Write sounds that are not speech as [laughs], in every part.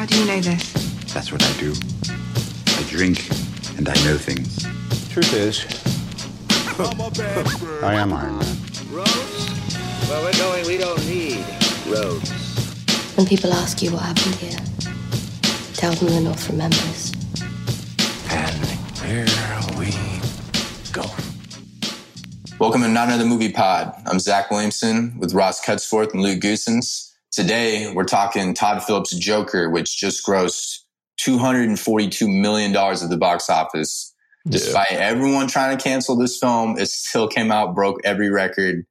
How do you know this? That's what I do. I drink and I know things. Truth is, [laughs] I am Iron Man. Roads? Where we're going, we don't need roads. When people ask you what happened here, tell them the North remembers. and here we go. Welcome to Not Another Movie Pod. I'm Zach Williamson with Ross Cutsforth and Luke Goosens. Today, we're talking Todd Phillips' Joker, which just grossed $242 million at the box office. Despite everyone trying to cancel this film, it still came out, broke every record.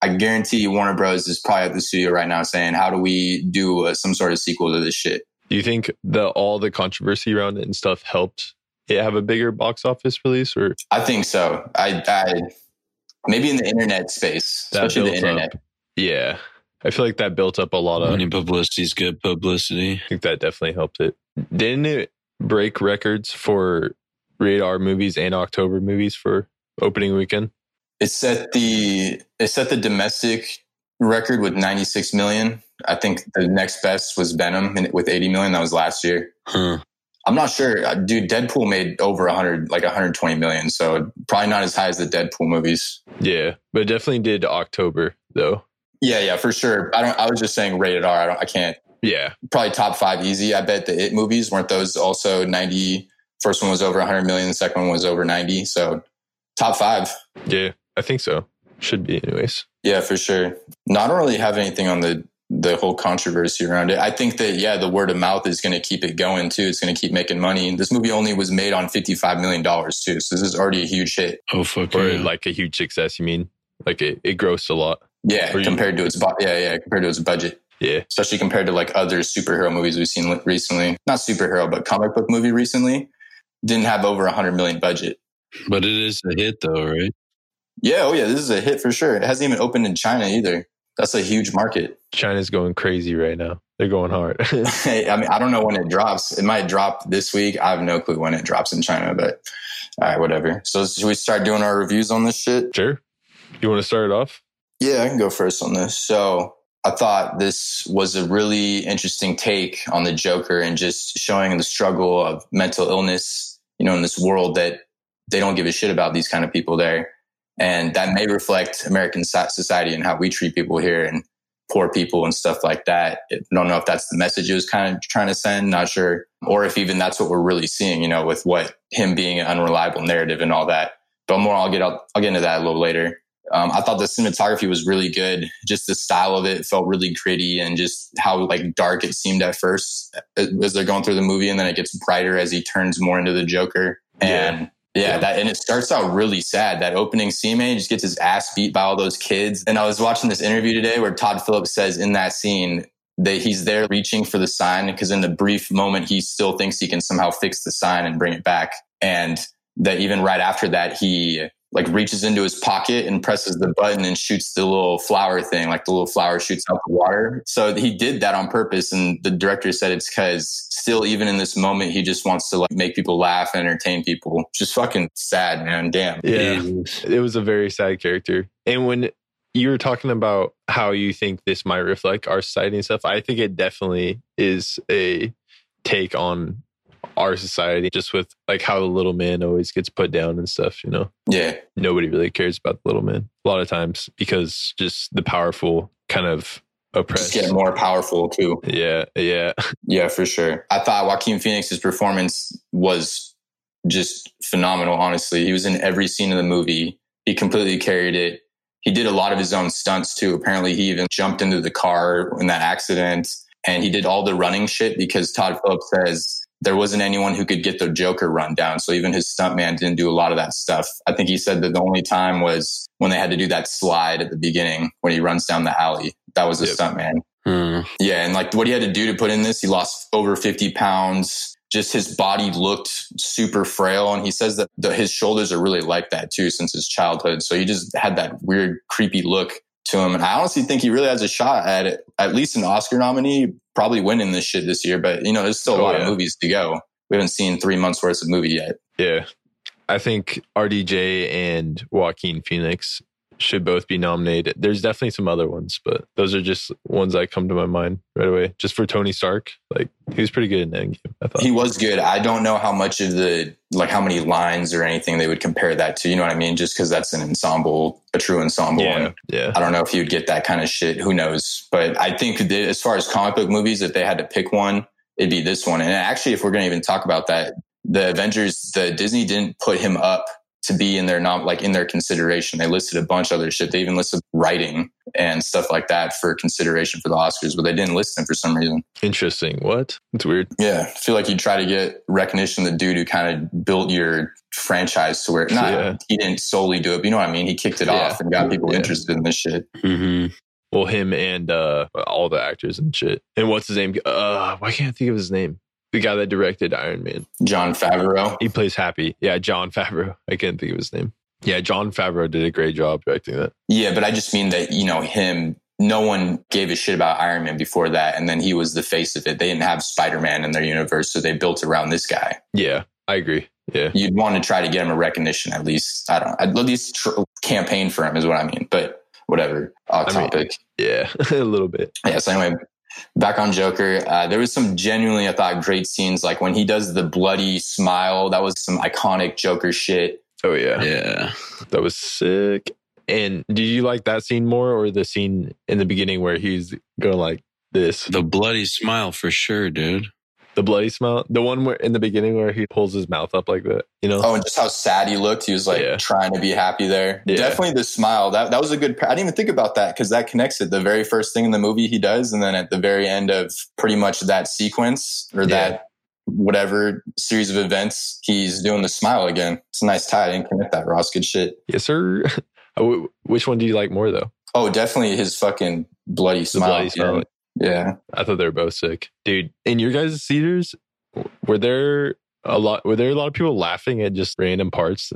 I guarantee you Warner Bros. is probably at the studio right now saying, how do we do uh, some sort of sequel to this shit? Do you think the all the controversy around it and stuff helped it have a bigger box office release or I think so. I, I maybe in the internet space, that especially the internet. up? Yeah. I feel like that built up a lot of Any publicity is good publicity. I think that definitely helped it. Didn't it break records for rated R movies and October movies for opening weekend? It set the it set the domestic record with 96 million. I think the next best was Venom with 80 million. That was last year. Huh. I'm not sure, Uh, dude. Deadpool made over 100, like 120 million. So probably not as high as the Deadpool movies. Yeah, but it definitely did October though. Yeah, yeah, for sure. I don't. I was just saying rated R. I don't. I can't. Yeah, Probably top five easy. I bet the It movies weren't those also 90. First one was over 100 million. The second one was over 90. So top five. yeah, I think so. Should be anyways. Yeah, for sure. No, I don't really have anything on the the whole controversy around it. I think that yeah, the word of mouth is going to keep it going too. It's going to keep making money. This movie only was made on fifty five million dollars too, so this is already a huge hit. Oh fuck Or yeah. like a huge success, you mean? Like it, it grossed a lot. Yeah, you- compared to its bu- yeah yeah compared to its budget, Yeah. especially compared to like other superhero movies we've seen recently. Not superhero, but comic book movie recently didn't have over a hundred million budget. but it is a hit though, right? Yeah, oh yeah, this is a hit for sure. It hasn't even opened in China either. That's a huge market. China's going crazy right now. They're going hard. [laughs] [laughs] I mean, I don't know when it drops. It might drop this week. I have no clue when it drops in China, but all right, whatever. So should we start doing our reviews on this shit? sure. You want to start it off? Yeah, I can go first on this. So I thought this was a really interesting take on the Joker and just showing the struggle of mental illness, you know, in this world that they don't give a shit about these kind of people there. And that may reflect American society and how we treat people here and poor people and stuff like that. I don't know if that's the message it was kind of trying to send, not sure. Or if even that's what we're really seeing, you know, with what him being an unreliable narrative and all that. But more, I'll get, I'll, I'll get into that a little later. Um, I thought the cinematography was really good. Just the style of it felt really gritty and just how like dark it seemed at first as they're going through the movie. And then it gets brighter as he turns more into the Joker. And yeah, Yeah. that, and it starts out really sad. That opening scene, man, he just gets his ass beat by all those kids. And I was watching this interview today where Todd Phillips says in that scene that he's there reaching for the sign because in the brief moment, he still thinks he can somehow fix the sign and bring it back. And that even right after that, he like reaches into his pocket and presses the button and shoots the little flower thing, like the little flower shoots out the water. So he did that on purpose. And the director said it's because still, even in this moment, he just wants to like make people laugh and entertain people. Just fucking sad, man. Damn. Yeah. Jesus. It was a very sad character. And when you were talking about how you think this might reflect our society and stuff, I think it definitely is a take on our society, just with like how the little man always gets put down and stuff, you know? Yeah. Nobody really cares about the little man a lot of times because just the powerful kind of oppress. Just get more powerful too. Yeah, yeah. [laughs] Yeah, for sure. I thought Joaquin Phoenix's performance was just phenomenal, honestly. He was in every scene of the movie. He completely carried it. He did a lot of his own stunts too. Apparently, he even jumped into the car in that accident and he did all the running shit because Todd Phillips says there wasn't anyone who could get the Joker run down. So even his stuntman didn't do a lot of that stuff. I think he said that the only time was when they had to do that slide at the beginning when he runs down the alley. That was a Yep. stuntman. Hmm. Yeah, and like what he had to do to put in this, he lost over 50 pounds. Just his body looked super frail. And he says that the, his shoulders are really like that too since his childhood. So he just had that weird, creepy look to him. And I honestly think he really has a shot at it, at least an Oscar nominee, probably winning this shit this year. But, you know, there's still a Oh, lot yeah. of movies to go. We haven't seen three months worth of movie yet. Yeah. I think RDJ and Joaquin Phoenix should both be nominated. There's definitely some other ones, but those are just ones that come to my mind right away. Just for Tony Stark, like he was pretty good in Endgame. I thought He was good. I don't know how much of the like how many lines or anything they would compare that to. You know what I mean? Just because that's an ensemble, a true ensemble. yeah, And yeah, I don't know if you'd get that kind of shit. Who knows? But I think as far as comic book movies, if they had to pick one, it'd be this one. And actually, if we're going to even talk about that, the Avengers, the Disney didn't put him up to be in their not like in their consideration. They listed a bunch of other shit. They even listed writing and stuff like that for consideration for the Oscars, but they didn't list them for some reason. interesting. What? It's weird. Yeah, I feel like you try to get recognition. The dude who kind of built your franchise to where not Yeah. he didn't solely do it, but you know what I mean. He kicked it Yeah. off and got people Yeah. interested in this shit. hmm Well, him and uh all the actors and shit. And what's his name? Uh, why can't I think of his name? The guy that directed Iron Man. Jon Favreau. He plays Happy. Yeah, Jon Favreau. I can't think of his name. Yeah, Jon Favreau did a great job directing that. Yeah, but I just mean that you know him. No one gave a shit about Iron Man before that, and then he was the face of it. They didn't have Spider Man in their universe, so they built around this guy. Yeah, I agree. Yeah. You'd want to try to get him a recognition at least. I don't. Know at least tr- campaign for him is what I mean. But whatever. Off I mean- topic. Yeah, [laughs] a little bit. yeah. So anyway, back on Joker. Uh, there was some genuinely, I thought, great scenes. Like when he does the bloody smile. That was some iconic Joker shit. Oh yeah. Yeah. That was sick. And did you like that scene more or the scene in the beginning where he's going like this? The bloody smile for sure, dude. The bloody smile? The one where in the beginning where he pulls his mouth up like that, you know? Oh, and just how sad he looked. He was like Yeah. trying to be happy there. Yeah. Definitely the smile. That that was a good. I didn't even think about that because that connects it. The very first thing in the movie he does, and then at the very end of pretty much that sequence or Yeah. that whatever series of events, he's doing the smile again. It's a nice tie. I didn't connect that. Ross, good shit. Yes, sir. [laughs] Which one do you like more though? Oh, definitely his fucking bloody smile. bloody smile. End. Yeah. I thought they were both sick. Dude, in your guys' theaters, were there a lot were there a lot of people laughing at just random parts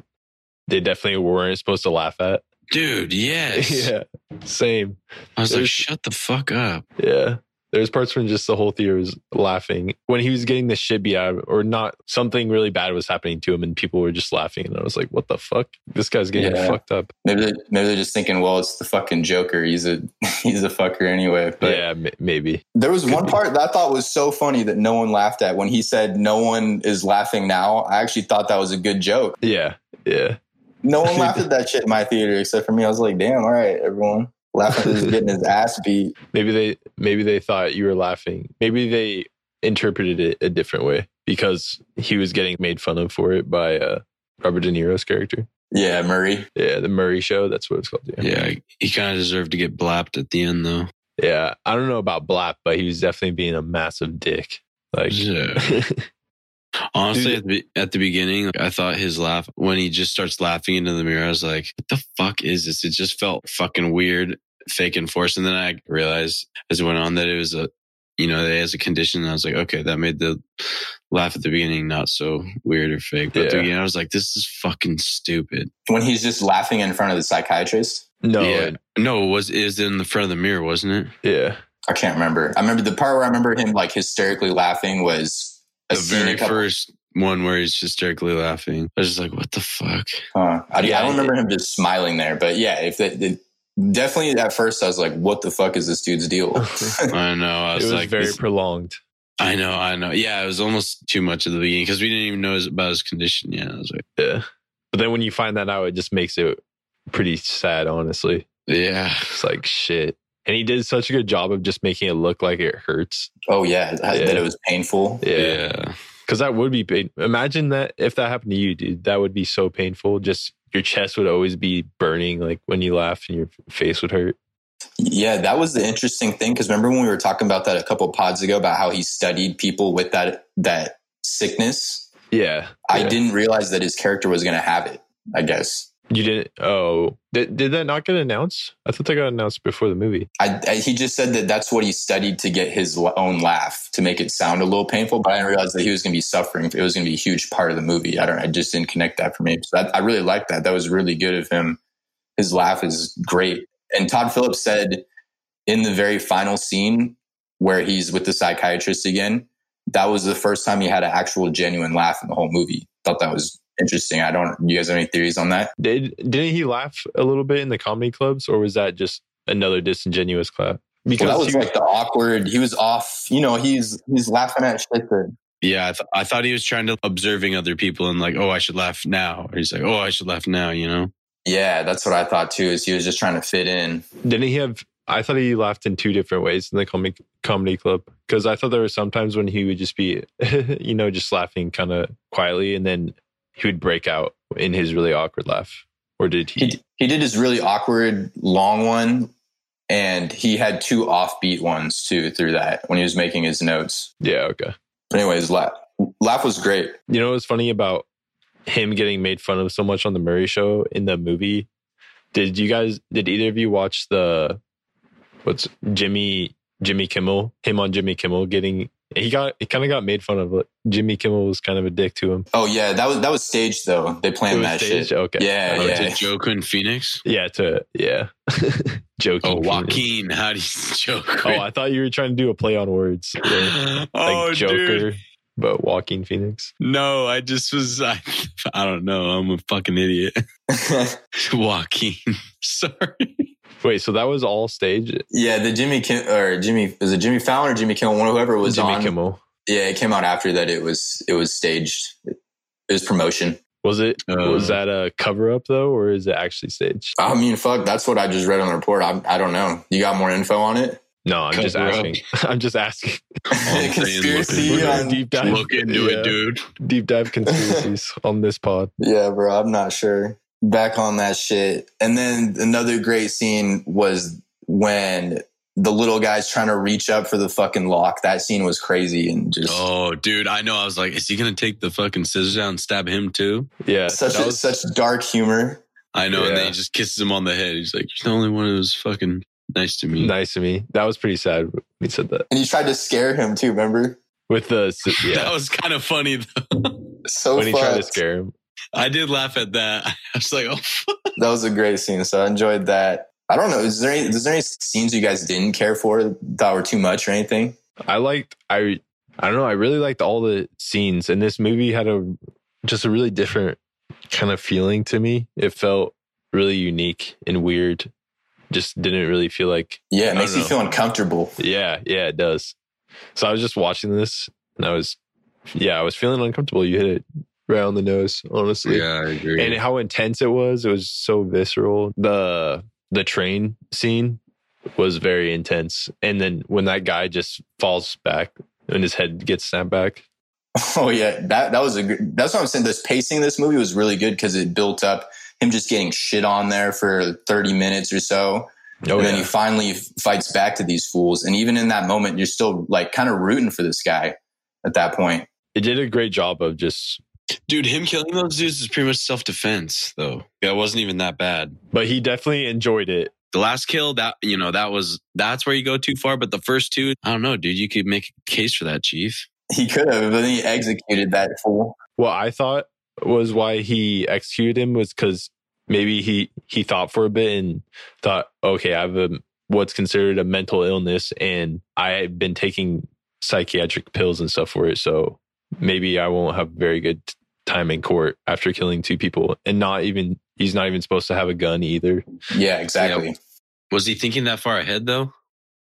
they definitely weren't supposed to laugh at? Dude, yes. [laughs] yeah. Same. I was like, shut the fuck up. Yeah. There's parts when just the whole theater was laughing when he was getting the shit beat out of or not something really bad was happening to him and people were just laughing and I was like, what the fuck? This guy's getting Yeah. fucked up. Maybe they, maybe they're just thinking, well, it's the fucking Joker. He's a [laughs] he's a fucker anyway. But yeah, m- maybe. There was Could one be. part that I thought was so funny that no one laughed at when he said no one is laughing now. I actually thought that was a good joke. Yeah. Yeah. No one [laughs] laughed at that shit in my theater except for me. I was like, damn, all right, everyone. Laughing at this [laughs] getting his ass beat. Maybe they maybe they thought you were laughing. Maybe they interpreted it a different way because he was getting made fun of for it by uh, Robert De Niro's character. Yeah, Murray. Yeah, the Murray Show. That's what it's called. Yeah. Yeah, he kind of deserved to get blapped at the end, though. Yeah. I don't know about Blap, but he was definitely being a massive dick. Like, Yeah. [laughs] Honestly, at the, at the beginning, I thought his laugh when he just starts laughing into the mirror, I was like, "What the fuck is this?" It just felt fucking weird, fake and forced. And then I realized as it went on that it was a, you know, that he has a condition. And I was like, okay, that made the laugh at the beginning not so weird or fake. But at the Yeah. beginning, I was like, this is fucking stupid. When he's just laughing in front of the psychiatrist. no. yeah, no, it was it in the front of the mirror, wasn't it? Yeah. I can't remember. I remember the part where I remember him like hysterically laughing was a The scene a very first one where he's hysterically laughing. I was just like, what the fuck? Huh. I, Yeah, I don't remember him just smiling there, but yeah, if that it, definitely at first I was like, "What the fuck is this dude's deal?" [laughs] I know. I it was, was like, very this- prolonged. I know, I know. Yeah, it was almost too much at the beginning because we didn't even know about his condition. Yeah, I was like, Yeah. But then when you find that out, it just makes it pretty sad, honestly. yeah, It's like shit. And he did such a good job of just making it look like it hurts. oh yeah, that- Yeah. that it was painful. Yeah. yeah. Cause that would be pain. Imagine that if that happened to you, dude. That would be so painful. Just your chest would always be burning, like when you laugh and your face would hurt. Yeah, that was the interesting thing because remember when we were talking about that a couple pods ago about how he studied people with that that sickness. Yeah. I Yeah. didn't realize that his character was going to have it. I guess You didn't. Oh, did, did that not get announced? I thought that got announced before the movie. I, I, he just said that that's what he studied to get his own laugh to make it sound a little painful. But I didn't realize that he was going to be suffering. It was going to be a huge part of the movie. I don't. I just didn't connect that for me. So I, I really liked that. That was really good of him. His laugh is great. And Todd Phillips said in the very final scene where he's with the psychiatrist again, that was the first time he had an actual genuine laugh in the whole movie. Thought that was interesting. I don't. You guys have any theories on that? Did didn't he laugh a little bit in the comedy clubs, or was that just another disingenuous clap? Because well, that was he- like the awkward. He was off. You know, he's he's laughing at shit that Yeah, I, th- I thought he was trying to observing other people and like, oh, I should laugh now. Or he's like, oh, I should laugh now. You know? Yeah, that's what I thought too. Is he was just trying to fit in. didn't he have? I thought he laughed in two different ways in the comedy comedy club because I thought there were sometimes when he would just be, [laughs] you know, just laughing kind of quietly, and then he would break out in his really awkward laugh. Or did he? He he did his really awkward long one, and he had two offbeat ones too through that when he was making his notes. yeah. Okay. But anyways, laugh laugh was great. You know what's funny about him getting made fun of so much on the Murray Show in the movie? Did you guys? Did either of you watch the what's Jimmy Jimmy Kimmel? Him on Jimmy Kimmel getting he got he kind of got made fun of. Like, Jimmy Kimmel was kind of a dick to him. Oh yeah, that was that was staged though. They planned that staged? shit. Okay. Yeah, Oh, yeah. To Joe in Phoenix. Yeah. To yeah. [laughs] Joking. Oh, Phoenix. Joaquin. How do you [laughs] joke? Oh, I thought you were trying to do a play on words. [laughs] Like oh, Joker, dude. But Walking Phoenix. No, I just was, [laughs] I, I don't know. I'm a fucking idiot. [laughs] Joaquin. [laughs] Sorry. Wait, so that was all staged? yeah, the Jimmy Kim or Jimmy was it Jimmy Fallon or Jimmy Kimmel? One whoever was Jimmy on. Kimmel. Yeah, it came out after that. It was it was staged. It was promotion. Was it? Uh, was that a cover up though, or is it actually staged? I mean, fuck. That's what I just read on the report. I, I don't know. You got more info on it? No, I'm just Cover up. asking. [laughs] I'm just asking. [laughs] I'm Conspiracy We're gonna on- deep dive. Look into yeah, it, dude. Deep dive conspiracies [laughs] on this pod. Yeah, bro. I'm not sure. Back on that shit. And then another great scene was when the little guy's trying to reach up for the fucking lock. That scene was crazy and just Oh, dude. I know. I was like, is he going to take the fucking scissors out and stab him too? Yeah, such a, was- such dark humor. I know. And then he just kisses him on the head. He's like, you're the only one who's fucking nice to me. nice to me. That was pretty sad. when He said that And he tried to scare him too. Remember? with the [laughs] That was kind of funny, though. So when he tried to scare him. I did laugh at that. [laughs] I was like, oh. That was a great scene. So I enjoyed that. I don't know. Is there any, is there any scenes you guys didn't care for that were too much or anything? I liked I I don't know, I really liked all the scenes and this movie had a just a really different kind of feeling to me. It felt really unique and weird. Just didn't really feel like Yeah, it makes you know. feel uncomfortable. yeah, yeah, it does. So I was just watching this and I was yeah, I was feeling uncomfortable. You hit it right on the nose, honestly. yeah, I agree. And how intense it was, it was so visceral. The the train scene was very intense. And then when that guy just falls back and his head gets snapped back, [laughs] Oh yeah, that that was a good. That's what I'm saying. This pacing, this movie was really good because it built up him just getting shit on there for 30 minutes or so, Oh, and then yeah. he finally fights back to these fools. And even in that moment, you're still like kind of rooting for this guy at that point. it did a great job of just, Dude, him killing those dudes is pretty much self defense, though. Yeah, it wasn't even that bad. but he definitely enjoyed it. The last kill, that you know, that was that's where you go too far. But the first two, I don't know, dude. You could make a case for that, Chief. He could have, but then he executed that fool. Well, I thought was why he executed him was because maybe he he thought for a bit and thought, okay, I have a what's considered a mental illness, and I've been taking psychiatric pills and stuff for it, so maybe I won't have very good time in court after killing two people, and not even he's not even supposed to have a gun either. Yeah, exactly. Was he thinking that far ahead though?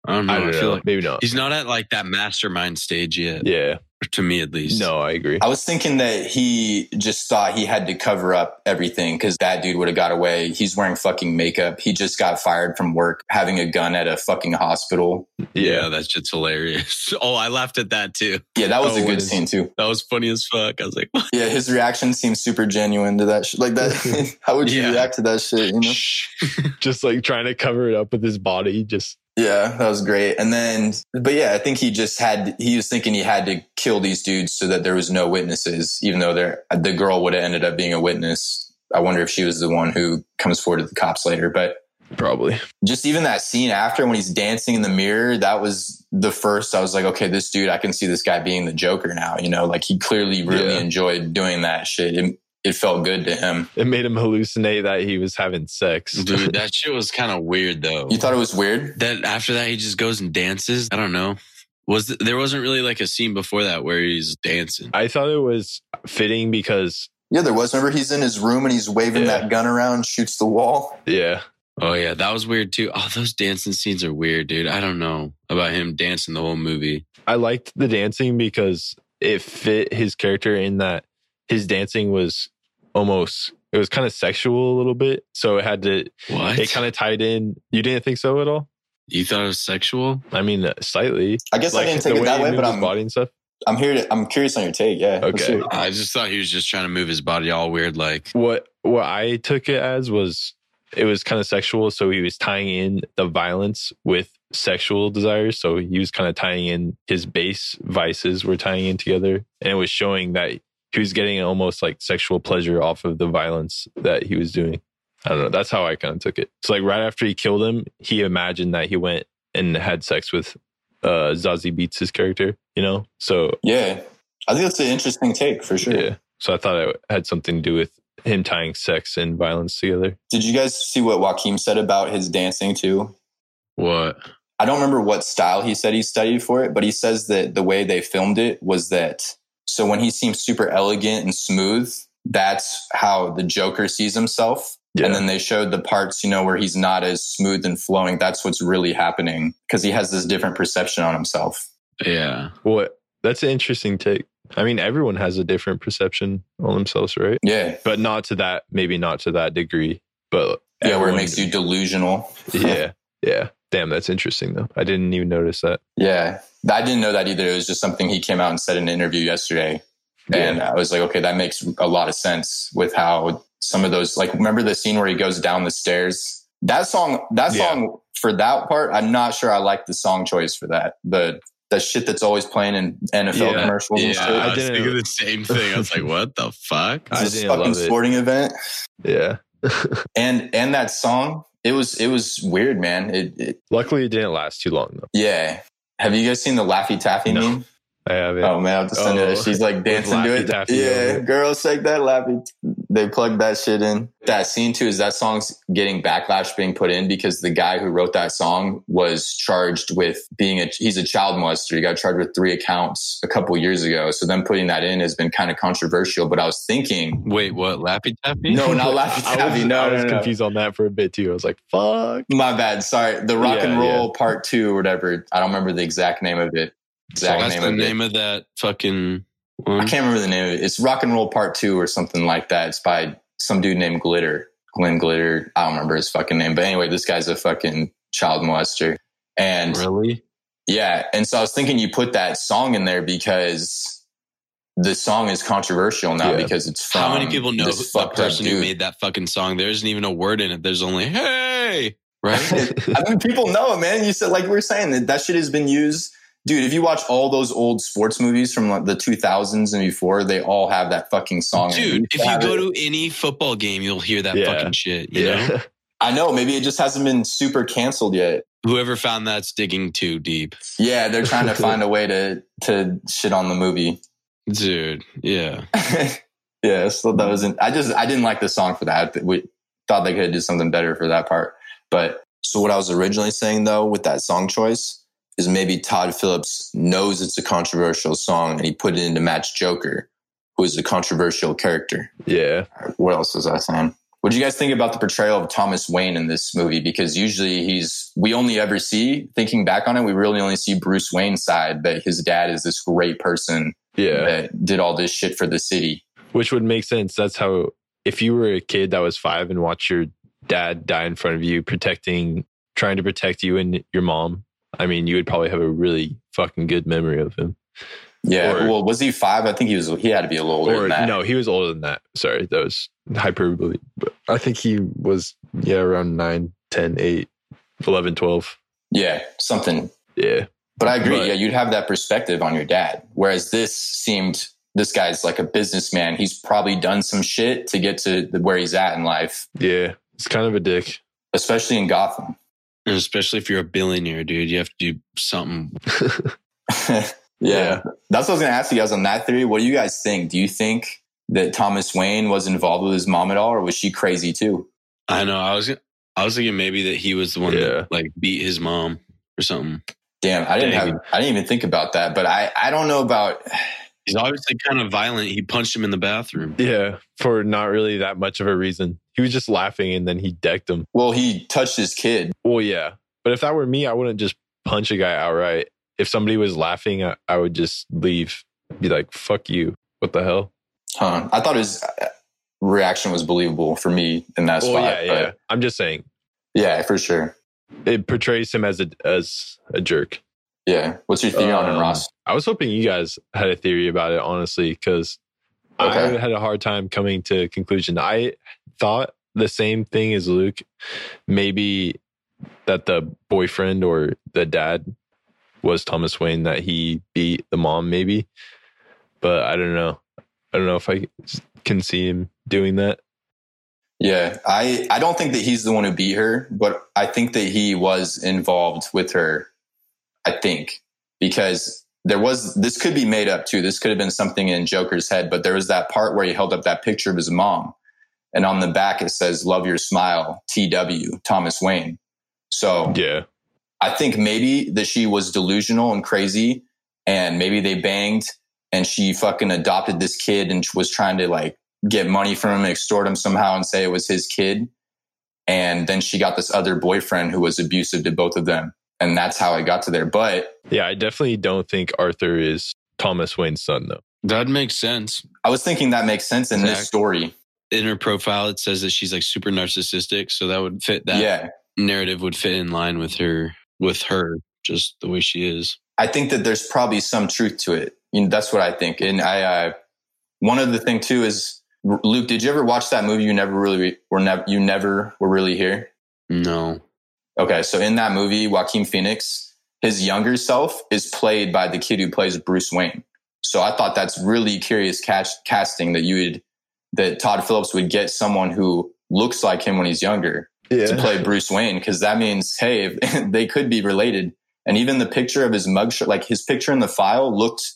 I don't know. I I, don't feel know, like maybe not. he's not at like that mastermind stage yet. Yeah, To me, at least. no, I agree. I was thinking that he just thought he had to cover up everything because that dude would have got away. He's wearing fucking makeup. He just got fired from work, having a gun at a fucking hospital. Yeah, that's just hilarious. [laughs] Oh, I laughed at that too. Yeah, that was Oh, a when good his- scene too. That was funny as fuck. I was like, [laughs] what? Yeah, his reaction seems super genuine to that shit. Like that, [laughs] how would you Yeah. react to that shit? You know? just like trying to cover it up with his body, just Yeah, that was great. And then, but yeah, I think he just had, he was thinking he had to kill these dudes so that there was no witnesses, even though there, the girl would have ended up being a witness. I wonder if she was the one who comes forward to the cops later. But probably. just even that scene after when he's dancing in the mirror, that was the first. I was like, okay, this dude, I can see this guy being the Joker now. You know, like he clearly really Yeah. enjoyed doing that shit. It, it felt good to him. It made him hallucinate that he was having sex. Dude, [laughs] that shit was kind of weird though. You thought it was weird? that after that he just goes and dances. I don't know. Was th- there wasn't really like a scene before that where he's dancing? I thought it was fitting because Yeah, there was. Remember, he's in his room and he's waving Yeah. that gun around, shoots the wall. Yeah. Oh yeah, that was weird too. Oh, those dancing scenes are weird, dude. I don't know about him dancing the whole movie. I liked the dancing because it fit his character in that his dancing was almost it was kind of sexual a little bit. So it had to What? it kind of tied in. You didn't think so at all? you thought it was sexual? I mean, uh, slightly. I guess I didn't take it that way, but I'm body and stuff. I'm here to I'm curious on your take. Yeah. Okay. I just thought he was just trying to move his body all weird, like What what I took it as was it was kind of sexual. So he was tying in the violence with sexual desires. So he was kind of tying in his base vices were tying in together, and it was showing that he was getting almost like sexual pleasure off of the violence that he was doing. I don't know. That's how I kind of took it. So like right after he killed him, he imagined that he went and had sex with uh Zazie Beetz' his character. You know. So Yeah. I think that's an interesting take for sure. yeah. So I thought it had something to do with him tying sex and violence together. Did you guys see what Joaquin said about his dancing too? what? I don't remember what style he said he studied for it, but he says that the way they filmed it was that so when he seems super elegant and smooth, that's how the Joker sees himself. Yeah. And then they showed the parts, you know, where he's not as smooth and flowing. That's what's really happening because he has this different perception on himself. Yeah. Well, That's an interesting take. I mean, everyone has a different perception on themselves, right? Yeah. But not to that, maybe not to that degree. But Yeah, where it makes you delusional. yeah, yeah. Damn, that's interesting though. I didn't even notice that. Yeah. I didn't know that either. It was just something he came out and said in an interview yesterday. And I was like, okay, that makes a lot of sense with how some of those, like, remember the scene where he goes down the stairs? That song, that Yeah. song for that part, I'm not sure I like the song choice for that. The, the shit that's always playing in NFL Yeah. commercials and Yeah, shit. I, I was didn't- thinking the [laughs] same thing. I was like, what the fuck? I It's this fucking love it. sporting event. Yeah. [laughs] And, and that song, it was, it was weird, man. It, it Luckily, it didn't last too long though. yeah. Have you guys seen the Laffy Taffy No. meme? I have it. Oh man, I'll just send Oh, it. She's like [laughs] dancing to it. Taffy Yeah, girls take that lappy. They plug that shit in. That scene too is that song's getting backlash being put in because the guy who wrote that song was charged with being a he's a child molester. He got charged with three accounts a couple years ago. So then putting that in has been kind of controversial. But I was thinking, Wait, what? Lappy Taffy? no, not [laughs] Laffy I Taffy. No, I was no, no. confused on that for a bit too. I was like, "Fuck." My bad. Sorry. The rock Yeah, and roll part two or whatever. I don't remember the exact name of it. Exact That's name the of it. name of that fucking I can't remember the name it. It's Rock and Roll Part Two or something like that. It's by some dude named Glitter, Glenn Glitter. I don't remember his fucking name, but anyway, this guy's a fucking child molester. And Really? yeah, and so I was thinking you put that song in there because the song is controversial now Yeah. because it's from How many people know the person who made that fucking song? There isn't even a word in it. There's only "Hey," [laughs] right? I mean, people know it, man. You said like we are saying that that shit has been used. Dude, if you watch all those old sports movies from like the 2000s and before, they all have that fucking song. Dude, We if you go it. to any football game, you'll hear that Yeah. fucking shit. You Yeah. know, [laughs] I know, maybe it just hasn't been super canceled yet. whoever found that's digging too deep, Yeah, they're trying to find [laughs] a way to to shit on the movie. dude. Yeah, [laughs] yeah, so that wasn't. I just I didn't like the song for that. We thought they could have did something better for that part. But so what I was originally saying though with that song choice is maybe Todd Phillips knows it's a controversial song and he put it in to match Joker, who is a controversial character. yeah. What else was I saying? What do you guys think about the portrayal of Thomas Wayne in this movie? Because usually he's, we only ever see, thinking back on it, we really only see Bruce Wayne's side, that his dad is this great person Yeah. that did all this shit for the city. Which would make sense. That's how, if you were a kid that was five and watched your dad die in front of you, protecting, trying to protect you and your mom, I mean, you would probably have a really fucking good memory of him. Yeah. Or- well, was he five? I think he was, he had to be a little older Or than that. no, he was older than that. Sorry, that was hyperbole. But I think he was, yeah, around 9, 10, 8, 11, 12. Yeah. Something. Yeah. But I agree. But- yeah. You'd have that perspective on your dad. Whereas this seemed, this guy's like a businessman. He's probably done some shit to get to the- where he's at in life, Yeah. It's kind of a dick. especially in Gotham. And especially if you're a billionaire, dude, you have to do something. [laughs] [laughs] yeah. Yeah. That's what I was going to ask you guys on that theory. What do you guys think? Do you think that Thomas Wayne was involved with his mom at all, or was she crazy too? I know. I was, I was thinking maybe that he was the one Yeah. that like beat his mom or something. Damn, I didn't Dang. have, I didn't even think about that. But I, I don't know about. He's obviously kind of violent. He punched him in the bathroom. Yeah, for not really that much of a reason. He was just laughing and then he decked him. Well, he touched his kid. Well, yeah. But if that were me, I wouldn't just punch a guy outright. If somebody was laughing, I, I would just leave. Be like, fuck you. What the hell? Huh. I thought his uh, reaction was believable for me in that Well, spot. yeah, yeah. I'm just saying. yeah, for sure. It portrays him as a as a jerk. Yeah. What's your theory on him, Um, Ross? I was hoping you guys had a theory about it, honestly, because I had a hard time coming to a conclusion. I thought the same thing as Luke. Maybe that the boyfriend or the dad was Thomas Wayne, that he beat the mom, maybe. But I don't know. I don't know if I can see him doing that. Yeah, I I don't think that he's the one who beat her, but I think that he was involved with her. I think because there was this could be made up too. This could have been something in Joker's head, but there was that part where he held up that picture of his mom, and on the back it says "Love Your Smile, T.W. Thomas Wayne." So Yeah. I think maybe that she was delusional and crazy, and maybe they banged, and she fucking adopted this kid and was trying to like get money from him, extort him somehow, and say it was his kid. And then she got this other boyfriend who was abusive to both of them, and that's how it got to there. But Yeah, I definitely don't think Arthur is Thomas Wayne's son, though. That makes sense. I was thinking that makes sense in this story. In her profile, it says that she's like super narcissistic. So that would fit that yeah, narrative would fit in line with her, with her, just the way she is. I think that there's probably some truth to it. You know, that's what I think. And I, uh, one other thing too is Luke. Did you ever watch that movie? You never really were never you never were really here. No. Okay, so in that movie, Joaquin Phoenix, his younger self is played by the kid who plays Bruce Wayne. So I thought that's really curious cast, casting that you would that Todd Phillips would get someone who looks like him when he's younger to play Bruce Wayne because that means hey [laughs] they could be related. And even the picture of his mugshot, like his picture in the file, looked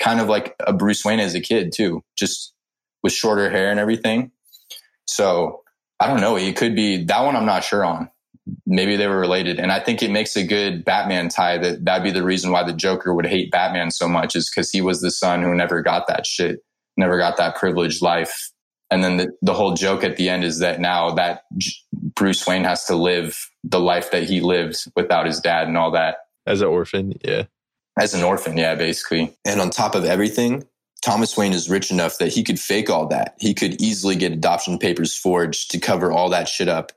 kind of like a Bruce Wayne as a kid too, just with shorter hair and everything. So I don't know. It could be that one. I'm not sure on. Maybe they were related, and I think it makes a good Batman tie. That that'd be the reason why the Joker would hate Batman so much is because he was the son who never got that shit, never got that privileged life. And then the, the whole joke at the end is that now that J- Bruce Wayne has to live the life that he lived without his dad and all that As an orphan, yeah. as an orphan, yeah, basically. And on top of everything, Thomas Wayne is rich enough that he could fake all that. He could easily get adoption papers forged to cover all that shit up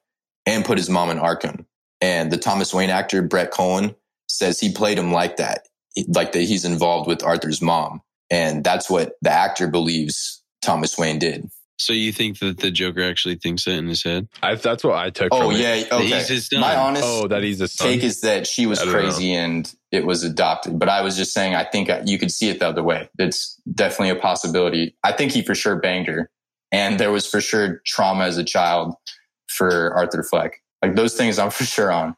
and put his mom in Arkham. And the Thomas Wayne actor, Brett Cullen, says he played him like that, like that he's involved with Arthur's mom. And that's what the actor believes Thomas Wayne did. So you think that the Joker actually thinks that in his head? I, that's what I took Oh, from it. yeah. Okay. he's his son. My honest Oh, that he's a son. take is that she was I don't crazy and it was adopted. But I was just saying, I think uh, you could see it the other way. It's definitely a possibility. I think he for sure banged her, and there was for sure trauma as a child for Arthur Fleck. Like those things, I'm [laughs] for sure on.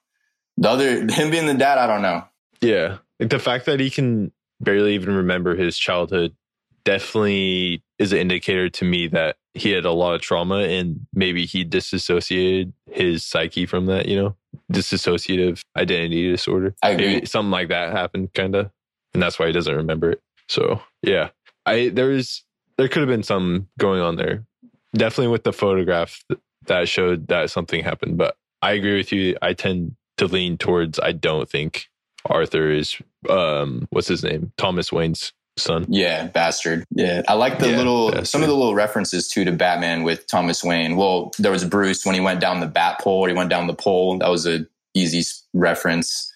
The other, him being the dad, I don't know. Yeah. Like the fact that he can barely even remember his childhood definitely is an indicator to me that he had a lot of trauma and maybe he disassociated his psyche from that, you know, disassociative identity disorder. I agree. Maybe something like that happened kind of. And that's why he doesn't remember it. So yeah, I, there's, there could have been some going on there. Definitely with the photograph that showed that something happened, but I agree with you. I tend to lean towards, I don't think Arthur is um what's his name? Thomas Wayne's son. Yeah, bastard. Yeah, I like the Yeah, little bastard. some of the little references too to Batman with Thomas Wayne. Well, there was Bruce when he went down the bat pole. He went down the pole. That was a easy reference.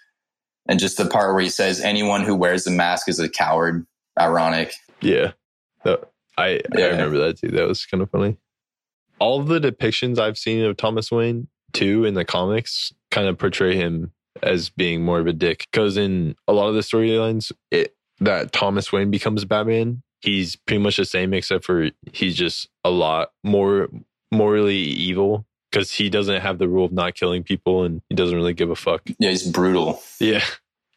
And just the part where he says, "Anyone who wears a mask is a coward." Ironic. Yeah. That- I, I remember that too. That was kind of funny. All the depictions I've seen of Thomas Wayne too in the comics kind of portray him as being more of a dick. Because in a lot of the storylines, it that Thomas Wayne becomes Batman, he's pretty much the same except for he's just a lot more morally evil because he doesn't have the rule of not killing people and he doesn't really give a fuck. Yeah, he's brutal. Yeah. [laughs]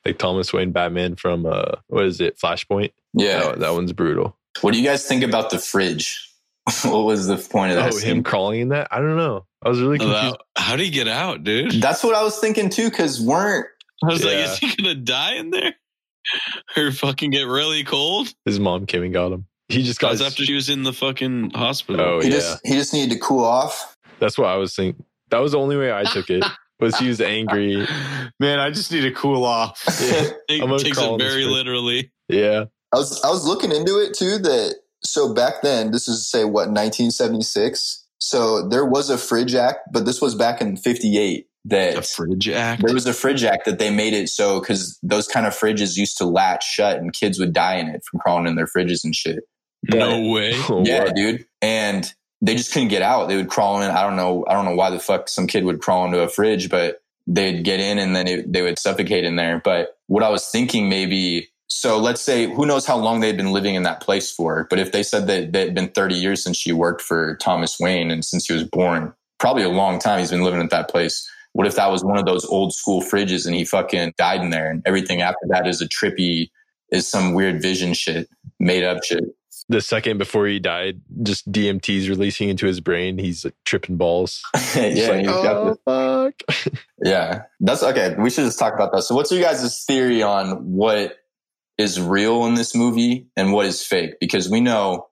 Like Thomas Wayne Batman from uh what is it, Flashpoint? Yeah. That, that one's brutal. What do you guys think about the fridge? [laughs] what was the point of that? Oh, him scene? crawling in that? I don't know. I was really confused. About, how do you get out, dude? That's what I was thinking too. Because weren't I was like, is he gonna die in there? [laughs] her fucking get really cold? His mom came and got him. He just got his- after she was in the fucking hospital. Oh he yeah, just he just needed to cool off. that's what I was thinking. That was the only way I took it. [laughs] Was he was angry? Man, I just need to cool off. [laughs] Take, I'm takes it very literally. Yeah, I was I was looking into it too. That so back then, this is say what 1976. So there was a fridge act, but this was back in '58. The That fridge act. there was a fridge act that they made it so because those kind of fridges used to latch shut and kids would die in it from crawling in their fridges and shit. No way. [laughs] Oh, yeah, dude. And they just couldn't get out. They would crawl in. I don't know. I don't know why the fuck some kid would crawl into a fridge, but they'd get in and then it, they would suffocate in there. But what I was thinking maybe, so let's say, who knows how long they'd been living in that place for? But if they said that that had been 30 years since she worked for Thomas Wayne and since he was born, probably a long time he's been living at that place. What if that was one of those old school fridges and he fucking died in there and everything after that is a trippy, is some weird vision shit, made up shit. the second before he died, just DMT's releasing into his brain. He's like, tripping balls. [laughs] yeah, like, oh fuck. [laughs] Yeah, that's okay. We should just talk about that. So, what's your guys' theory on what is real in this movie and what is fake? Because we know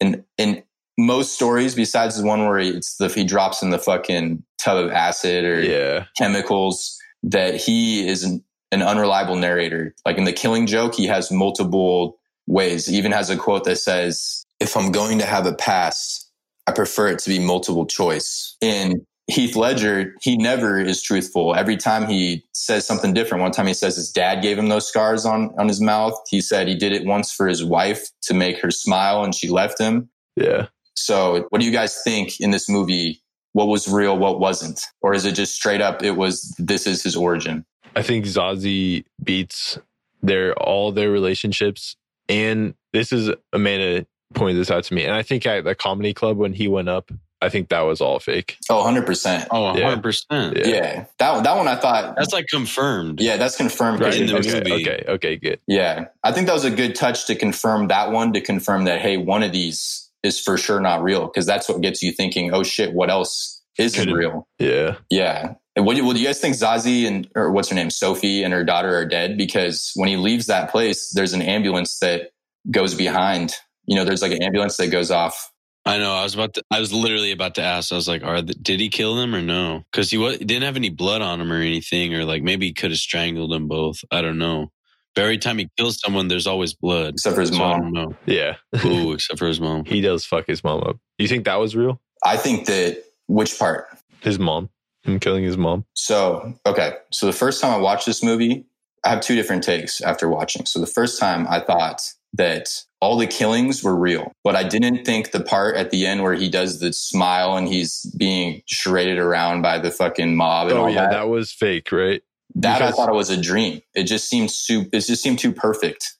in in most stories, besides the one where he, it's the he drops in the fucking tub of acid or yeah, chemicals, that he is an, an unreliable narrator. Like in the Killing Joke, he has multiple ways. He even has a quote that says, "If I'm going to have a past, I prefer it to be multiple choice." In Heath Ledger, he never is truthful. Every time he says something different. One time he says his dad gave him those scars on, on his mouth. He said he did it once for his wife to make her smile and she left him. yeah. So what do you guys think in this movie? What was real? What wasn't? Or is it just straight up, it was, this is his origin? I think Zazie Beetz their all their relationships, and this is Amanda pointed this out to me, and I think at the comedy club when he went up, I think that was all fake. Oh, 100%. Oh, Yeah. 100%. Yeah. Yeah. That, one- that one I thought, That's like confirmed. yeah, that's confirmed. Right in the okay, movie. Okay, okay, good. Yeah. I think that was a good touch to confirm that one, to confirm that, hey, one of these is for sure not real. Cause that's what gets you thinking, oh shit, what else isn't real? Yeah, Yeah. And what do, do you guys think Zazie and, or what's her name, Sophie and her daughter are dead? Because when he leaves that place, there's an ambulance that goes behind. You know, there's like an ambulance that goes off. I know. I was about to, I was literally about to ask. I was like, "Are the, did he kill them or no?" Because he was, didn't have any blood on him or anything, or like maybe he could have strangled them both. I don't know. But every time he kills someone, there's always blood. Except for his So mom. yeah. Ooh, [laughs] except for his mom. he does fuck his mom up. You think that was real? I think that which part? His mom, him killing his mom. So, okay. So the first time I watched this movie, I have two different takes after watching. So the first time I thought that all the killings were real, but I didn't think the part at the end where he does the smile and he's being charaded around by the fucking mob and Oh all yeah, that. that was fake, right? That I thought it was a dream. It just seemed su- it just seemed too perfect.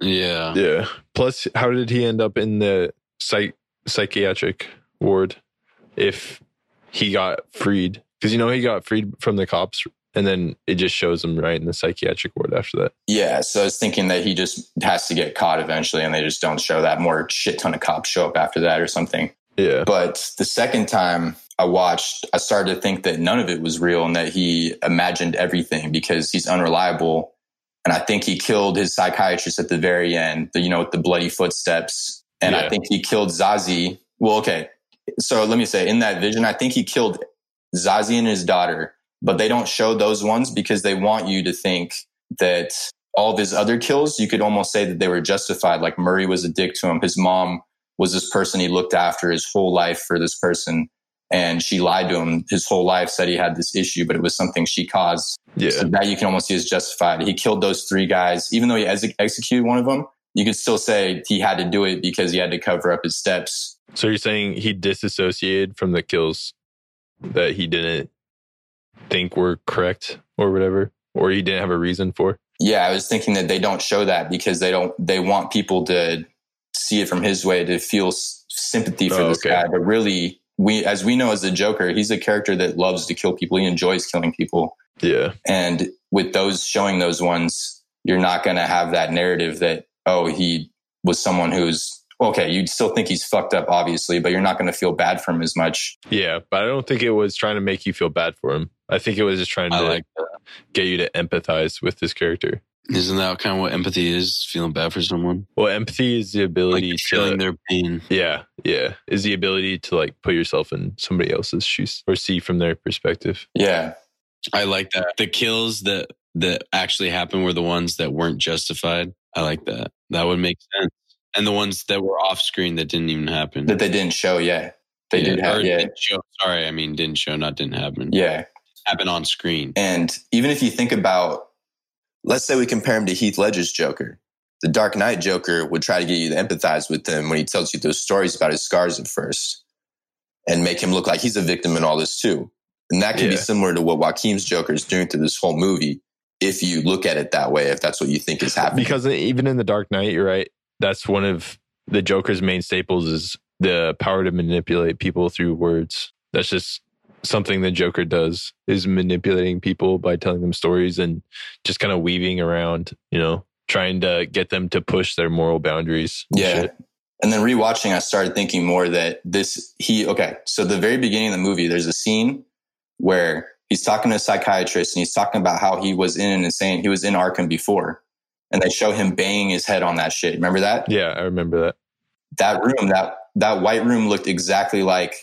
Yeah. Yeah. Plus, how did he end up in the psych psychiatric ward if he got freed? Because you know he got freed from the cops, and then it just shows him right in the psychiatric ward after that. Yeah, so I was thinking that he just has to get caught eventually, and they just don't show that. More shit ton of cops show up after that or something. Yeah. But the second time I watched, I started to think that none of it was real and that he imagined everything because he's unreliable. And I think he killed his psychiatrist at the very end, the, you know, with the bloody footsteps. And I think he killed Zazie. Well, okay. So let me say, in that vision, I think he killed Zazie and his daughter, but they don't show those ones because they want you to think that all of his other kills, you could almost say that they were justified. Like Murray was a dick to him. His mom was this person he looked after his whole life for this person. And she lied to him his whole life, said he had this issue, but it was something she caused. Yeah. So that you can almost see as justified. He killed those three guys, even though he ex- executed one of them. You could still say he had to do it because he had to cover up his steps. So you're saying he disassociated from the kills that he didn't think were correct or whatever, or he didn't have a reason for? Yeah, I was thinking that they don't show that because they don't. They want people to see it from his way to feel s- sympathy for Oh, this okay. guy. But really, we as we know as the Joker, he's a character that loves to kill people. He enjoys killing people. Yeah. And with those showing those ones, you're not going to have that narrative that, oh, he was someone who's okay. You'd still think he's fucked up, obviously, but you're not going to feel bad for him as much. Yeah. But I don't think it was trying to make you feel bad for him. I think it was just trying to like get you to empathize with this character. Isn't that kind of what empathy is? Feeling bad for someone, Well, empathy is the ability like to feeling their pain. Yeah, yeah. Is the ability to like put yourself in somebody else's shoes or see from their perspective. Yeah. I like that. The kills that that actually happened were the ones that weren't justified. I like that. That would make sense. And the ones that were off screen that didn't even happen. That they didn't show. Yeah. They did have. Yeah. didn't show. Sorry, I mean didn't show, not didn't happen. Yeah. Happen on screen. And even if you think about, let's say we compare him to Heath Ledger's Joker, the Dark Knight Joker would try to get you to empathize with him when he tells you those stories about his scars at first and make him look like he's a victim in all this too. And that can be similar to what Joaquin's Joker is doing through this whole movie. If you look at it that way, if that's what you think is happening. Because even in the Dark Knight, you're right. That's one of the Joker's main staples is the power to manipulate people through words. That's just something the Joker does is manipulating people by telling them stories and just kind of weaving around, you know, trying to get them to push their moral boundaries. Yeah. shit. And then rewatching, I started thinking more that this, he, okay. So the very beginning of the movie, there's a scene where he's talking to a psychiatrist and he's talking about how he was in an insane, he was in Arkham before. And they show him banging his head on that shit. Remember that? Yeah, I remember that. That room, that, that white room looked exactly like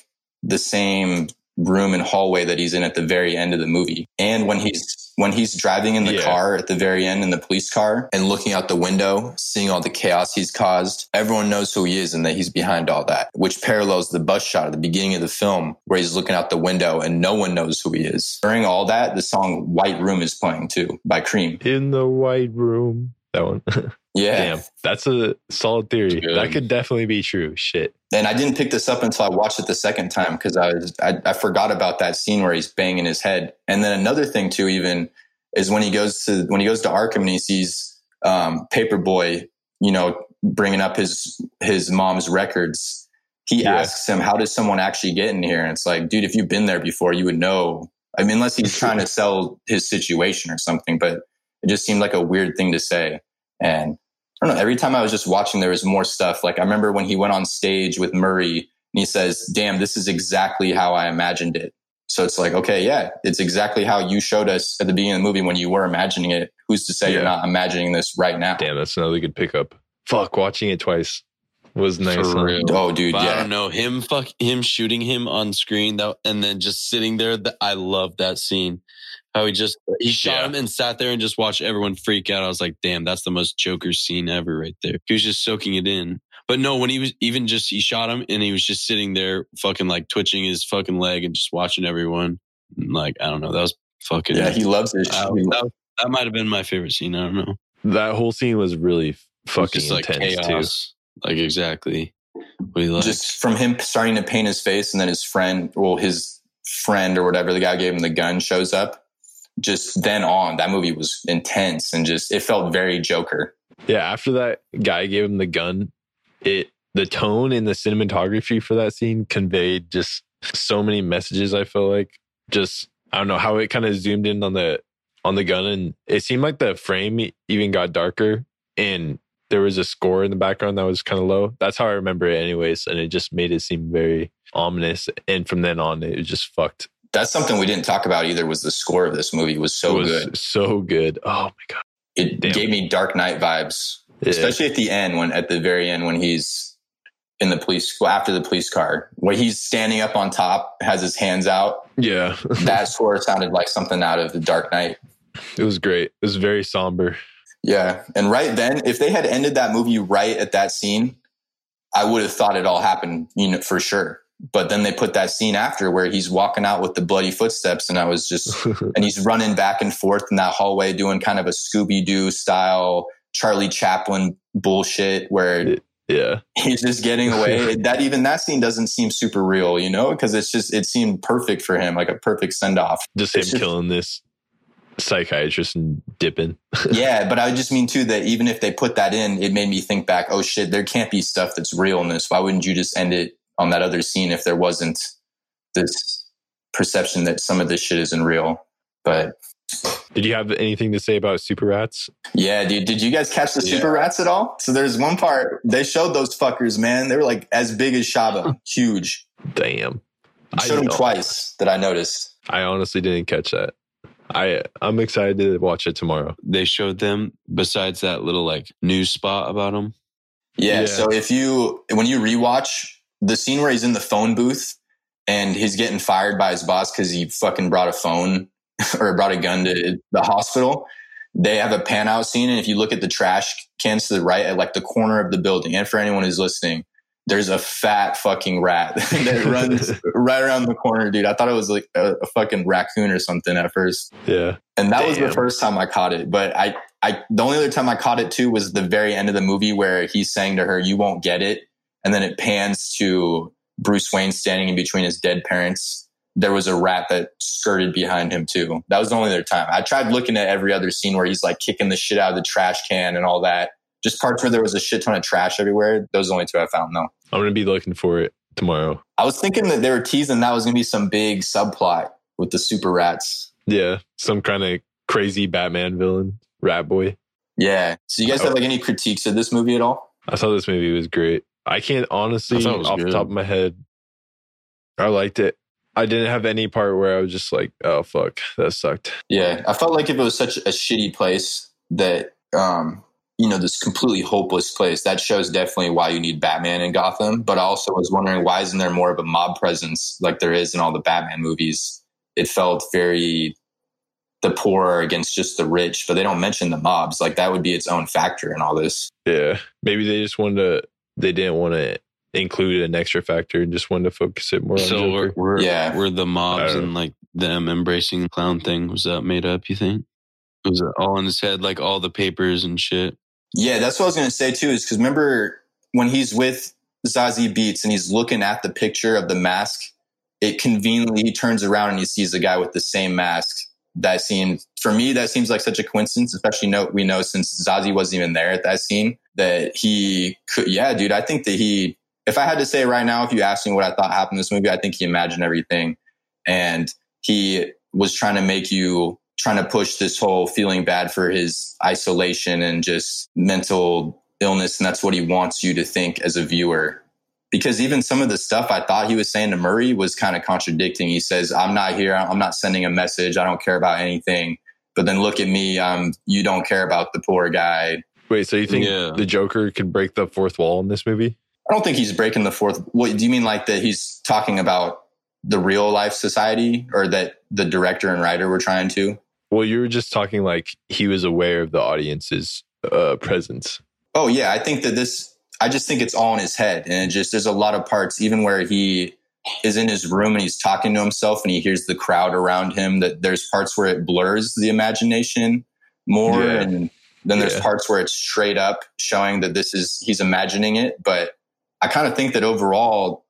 the same room and hallway that he's in at the very end of the movie. And when he's when he's driving in the Yeah. car at the very end in the police car and looking out the window, seeing all the chaos he's caused, everyone knows who he is and that he's behind all that, which parallels the bus shot at the beginning of the film where he's looking out the window and no one knows who he is. During all that, the song White Room is playing too by Cream. In the white room. That one. [laughs] Yeah. Damn, that's a solid theory. Good. That could definitely be true. Shit. And I didn't pick this up until I watched it the second time because I was I, I forgot about that scene where he's banging his head. And then another thing too, even is when he goes to when he goes to Arkham and he sees um, Paper Boi, you know, bringing up his his mom's records. He Yeah. asks him, "How does someone actually get in here?" And it's like, dude, if you've been there before, you would know. I mean, unless he's trying to [laughs] sell his situation or something, but it just seemed like a weird thing to say. And I don't know. Every time I was just watching, there was more stuff. Like I remember when he went on stage with Murray and he says, damn, this is exactly how I imagined it. So it's like, okay, yeah, it's exactly how you showed us at the beginning of the movie when you were imagining it. Who's to say you're not imagining this right now? Damn, that's another good pickup. Fuck, watching it twice was nice. For real. Oh, dude, But I don't know him. Fuck him shooting him on screen that, and then just sitting there. That I love that scene. How he just he shot Yeah. him and sat there and just watched everyone freak out. I was like, damn, that's the most Joker scene ever, right there. He was just soaking it in. But no, when he was even just he shot him and he was just sitting there, fucking like twitching his fucking leg and just watching everyone. Like I don't know, that was fucking. Yeah, he loves this. Uh, that, that might have been my favorite scene. I don't know. That whole scene was really It was fucking just like intense too. Like exactly what he just from him starting to paint his face and then his friend, well, his friend or whatever, the guy gave him the gun shows up. Just then on, that movie was intense and just, it felt very Joker. Yeah, after that guy gave him the gun, it the tone and the cinematography for that scene conveyed just so many messages. I feel like just I don't know how it kind of zoomed in on the on the gun, and it seemed like the frame even got darker, and there was a score in the background that was kind of low. That's how I remember it, anyways, and it just made it seem very ominous. And from then on, it was just fucked. That's something we didn't talk about either was the score of this movie was so it was good. so good. Oh my god, It Damn. gave me Dark Knight vibes, Yeah. especially at the end when at the very end when he's in the police well, after the police car when he's standing up on top has his hands out yeah, [laughs] that score sounded like something out of the dark knight it was great. It was very somber. yeah and right then if they had ended that movie right at that scene i would have thought it all happened you know for sure but then they put that scene after where he's walking out with the bloody footsteps and i was just [laughs] and he's running back and forth in that hallway doing kind of a scooby-doo style charlie chaplin bullshit where yeah. he's just getting away. [laughs] that even that scene doesn't seem super real, you know, because it's just it seemed perfect for him, like a perfect send off. just him just- killing this psychiatrist and dipping. [laughs] yeah, but I just mean too that even if they put that in, it made me think back. Oh shit, there can't be stuff that's real in this. Why wouldn't you just end it on that other scene if there wasn't this perception that some of this shit isn't real? But Did you have anything to say about Super Rats? yeah, dude, did you guys catch the Yeah. super rats at all? So there's one part they showed those fuckers, man. They were like as big as Shaba, huge. Damn. I Showed them twice that I noticed. I honestly didn't catch that. I I'm excited to watch it tomorrow. They showed them besides that little like news spot about them. Yeah, Yeah. So if you when you rewatch the scene where he's in the phone booth and he's getting fired by his boss because he fucking brought a phone [laughs] or brought a gun to the hospital, they have a pan out scene, and if you look at the trash cans to the right at like the corner of the building, and for anyone who's listening, there's a fat fucking rat [laughs] that runs [laughs] right around the corner, dude. I thought it was like a, a fucking raccoon or something at first. Yeah. And that was the first time I caught it. But I, I, the only other time I caught it too was the very end of the movie where he's saying to her, "You won't get it," and then it pans to Bruce Wayne standing in between his dead parents. There was a rat that skirted behind him too. That was the only other time. I tried looking at every other scene where he's like kicking the shit out of the trash can and all that. Just parts where there was a shit ton of trash everywhere. Those are the only two I found though. I'm gonna be looking for it tomorrow. I was thinking that they were teasing that was going to be some big subplot with the super rats. Yeah. Some kind of crazy Batman villain, Rat Boy. Yeah. So you guys have oh. like any critiques of this movie at all? I thought this movie was great. I can't honestly, I thought it was off the top of my head, I liked it. I didn't have any part where I was just like, oh, fuck, that sucked. Yeah, I felt like if it was such a shitty place that, um, you know, this completely hopeless place, that shows definitely why you need Batman in Gotham. But I also was wondering why isn't there more of a mob presence like there is in all the Batman movies? It felt very the poor against just the rich, but they don't mention the mobs. Like that would be its own factor in all this. Yeah. Maybe they just wanted to, they didn't want to include an extra factor and just wanted to focus it more on So we're, we're, Yeah. we're the mobs and like them embracing the clown thing. Was that made up, you think? Was it all in his head, like all the papers and shit? Yeah, that's what I was going to say too. Is because remember when he's with Zazie Beetz and he's looking at the picture of the mask, it conveniently he turns around and he sees the guy with the same mask. That seems for me that seems like such a coincidence, especially note we know since Zazie wasn't even there at that scene that he could. Yeah, dude, I think that he. If I had to say right now, if you asked me what I thought happened in this movie, I think he imagined everything, and he was trying to make you trying to push this whole feeling bad for his isolation and just mental illness. And that's what he wants you to think as a viewer. Because even some of the stuff I thought he was saying to Murray was kind of contradicting. He says, I'm not here. I'm not sending a message. I don't care about anything. But then look at me. Um, you don't care about the poor guy. Wait, so you think Yeah. the Joker could break the fourth wall in this movie? I don't think he's breaking the fourth. What do you mean like that he's talking about the real life society or that the director and writer were trying to? Well, you were just talking like he was aware of the audience's uh, presence. Oh yeah, I think that this. I just think it's all in his head, and it just there's a lot of parts, even where he is in his room and he's talking to himself, and he hears the crowd around him. That there's parts where it blurs the imagination more, Yeah. and then there's Yeah. parts where it's straight up showing that this is he's imagining it. But I kind of think that overall,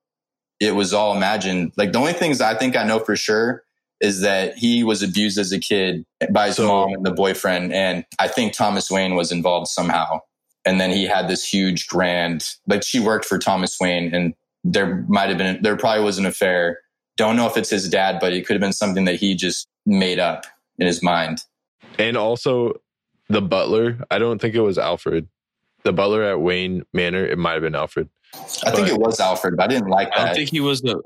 it was all imagined. Like the only things I think I know for sure is that he was abused as a kid by his So- mom and the boyfriend. And I think Thomas Wayne was involved somehow. And then he had this huge grand, like she worked for Thomas Wayne and there might have been, there probably was an affair. Don't know if it's his dad, but it could have been something that he just made up in his mind. And also the butler, I don't think it was Alfred. The butler at Wayne Manor, it might have been Alfred. I think it was Alfred, but I didn't like I don't think he was a.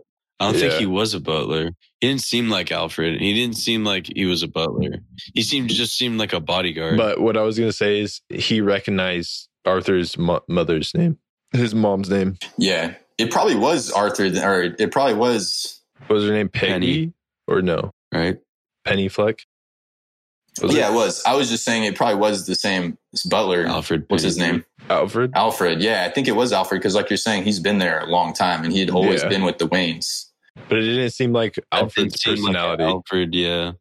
I don't Yeah. think he was a butler. He didn't seem like Alfred. He didn't seem like he was a butler. He seemed just seemed like a bodyguard. But what I was going to say is he recognized Arthur's mo- mother's name, his mom's name. yeah. It probably was Arthur, or it probably was. What was her name? Peggy? Penny. Or no? right? Penny Fleck? Was yeah, it it was. I was just saying it probably was the same as Butler. Alfred. What's his name? Alfred? Alfred. Yeah, I think it was Alfred because, like you're saying, he's been there a long time and he'd always Yeah. been with the Waynes. But it didn't seem like Alfred's seem like personality. Alfred, yeah.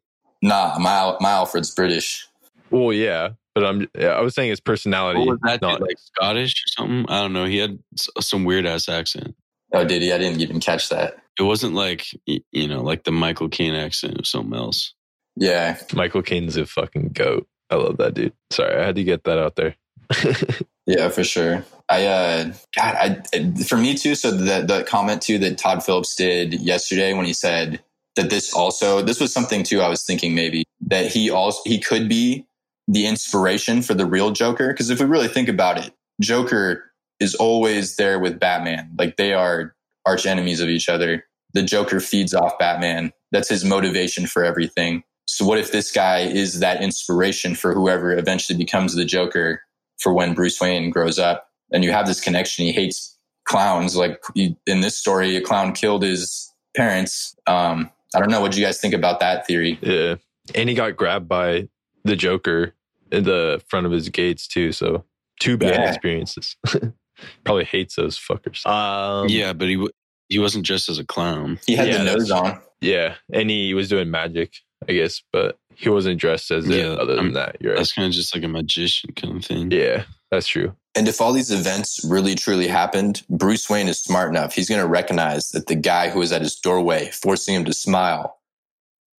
Nah, my my Alfred's British. well, yeah. But I'm, yeah, I was saying his personality. What was that not, dude, like Scottish or something? I don't know. He had some weird ass accent. Oh, did he? I didn't even catch that. It wasn't like you know, like the Michael Caine accent. It was something else. Yeah, Michael Caine's a fucking goat. I love that dude. Sorry, I had to get that out there. [laughs] yeah, for sure. I, uh, God, I, for me too. So the the comment too that Todd Phillips did yesterday when he said that this also this was something too. I was thinking maybe that he also he could be the inspiration for the real Joker. Because if we really think about it, Joker is always there with Batman. Like they are arch enemies of each other. The Joker feeds off Batman. That's his motivation for everything. So what if this guy is that inspiration for whoever eventually becomes the Joker for when Bruce Wayne grows up? And you have this connection. He hates clowns. Like he, in this story, a clown killed his parents. Um, I don't know. What do you guys think about that theory? Yeah. And he got grabbed by the Joker in the front of his gates too. So two bad Yeah. experiences. [laughs] Probably hates those fuckers. Um, yeah, but he w- he wasn't just as a clown. He had Yeah, the nose on. Yeah. And he was doing magic, I guess, but he wasn't dressed as it other than I'm- that. You're right. That's kind of just like a magician kind of thing. Yeah, that's true. And if all these events really truly happened, Bruce Wayne is smart enough. He's going to recognize that the guy who was at his doorway forcing him to smile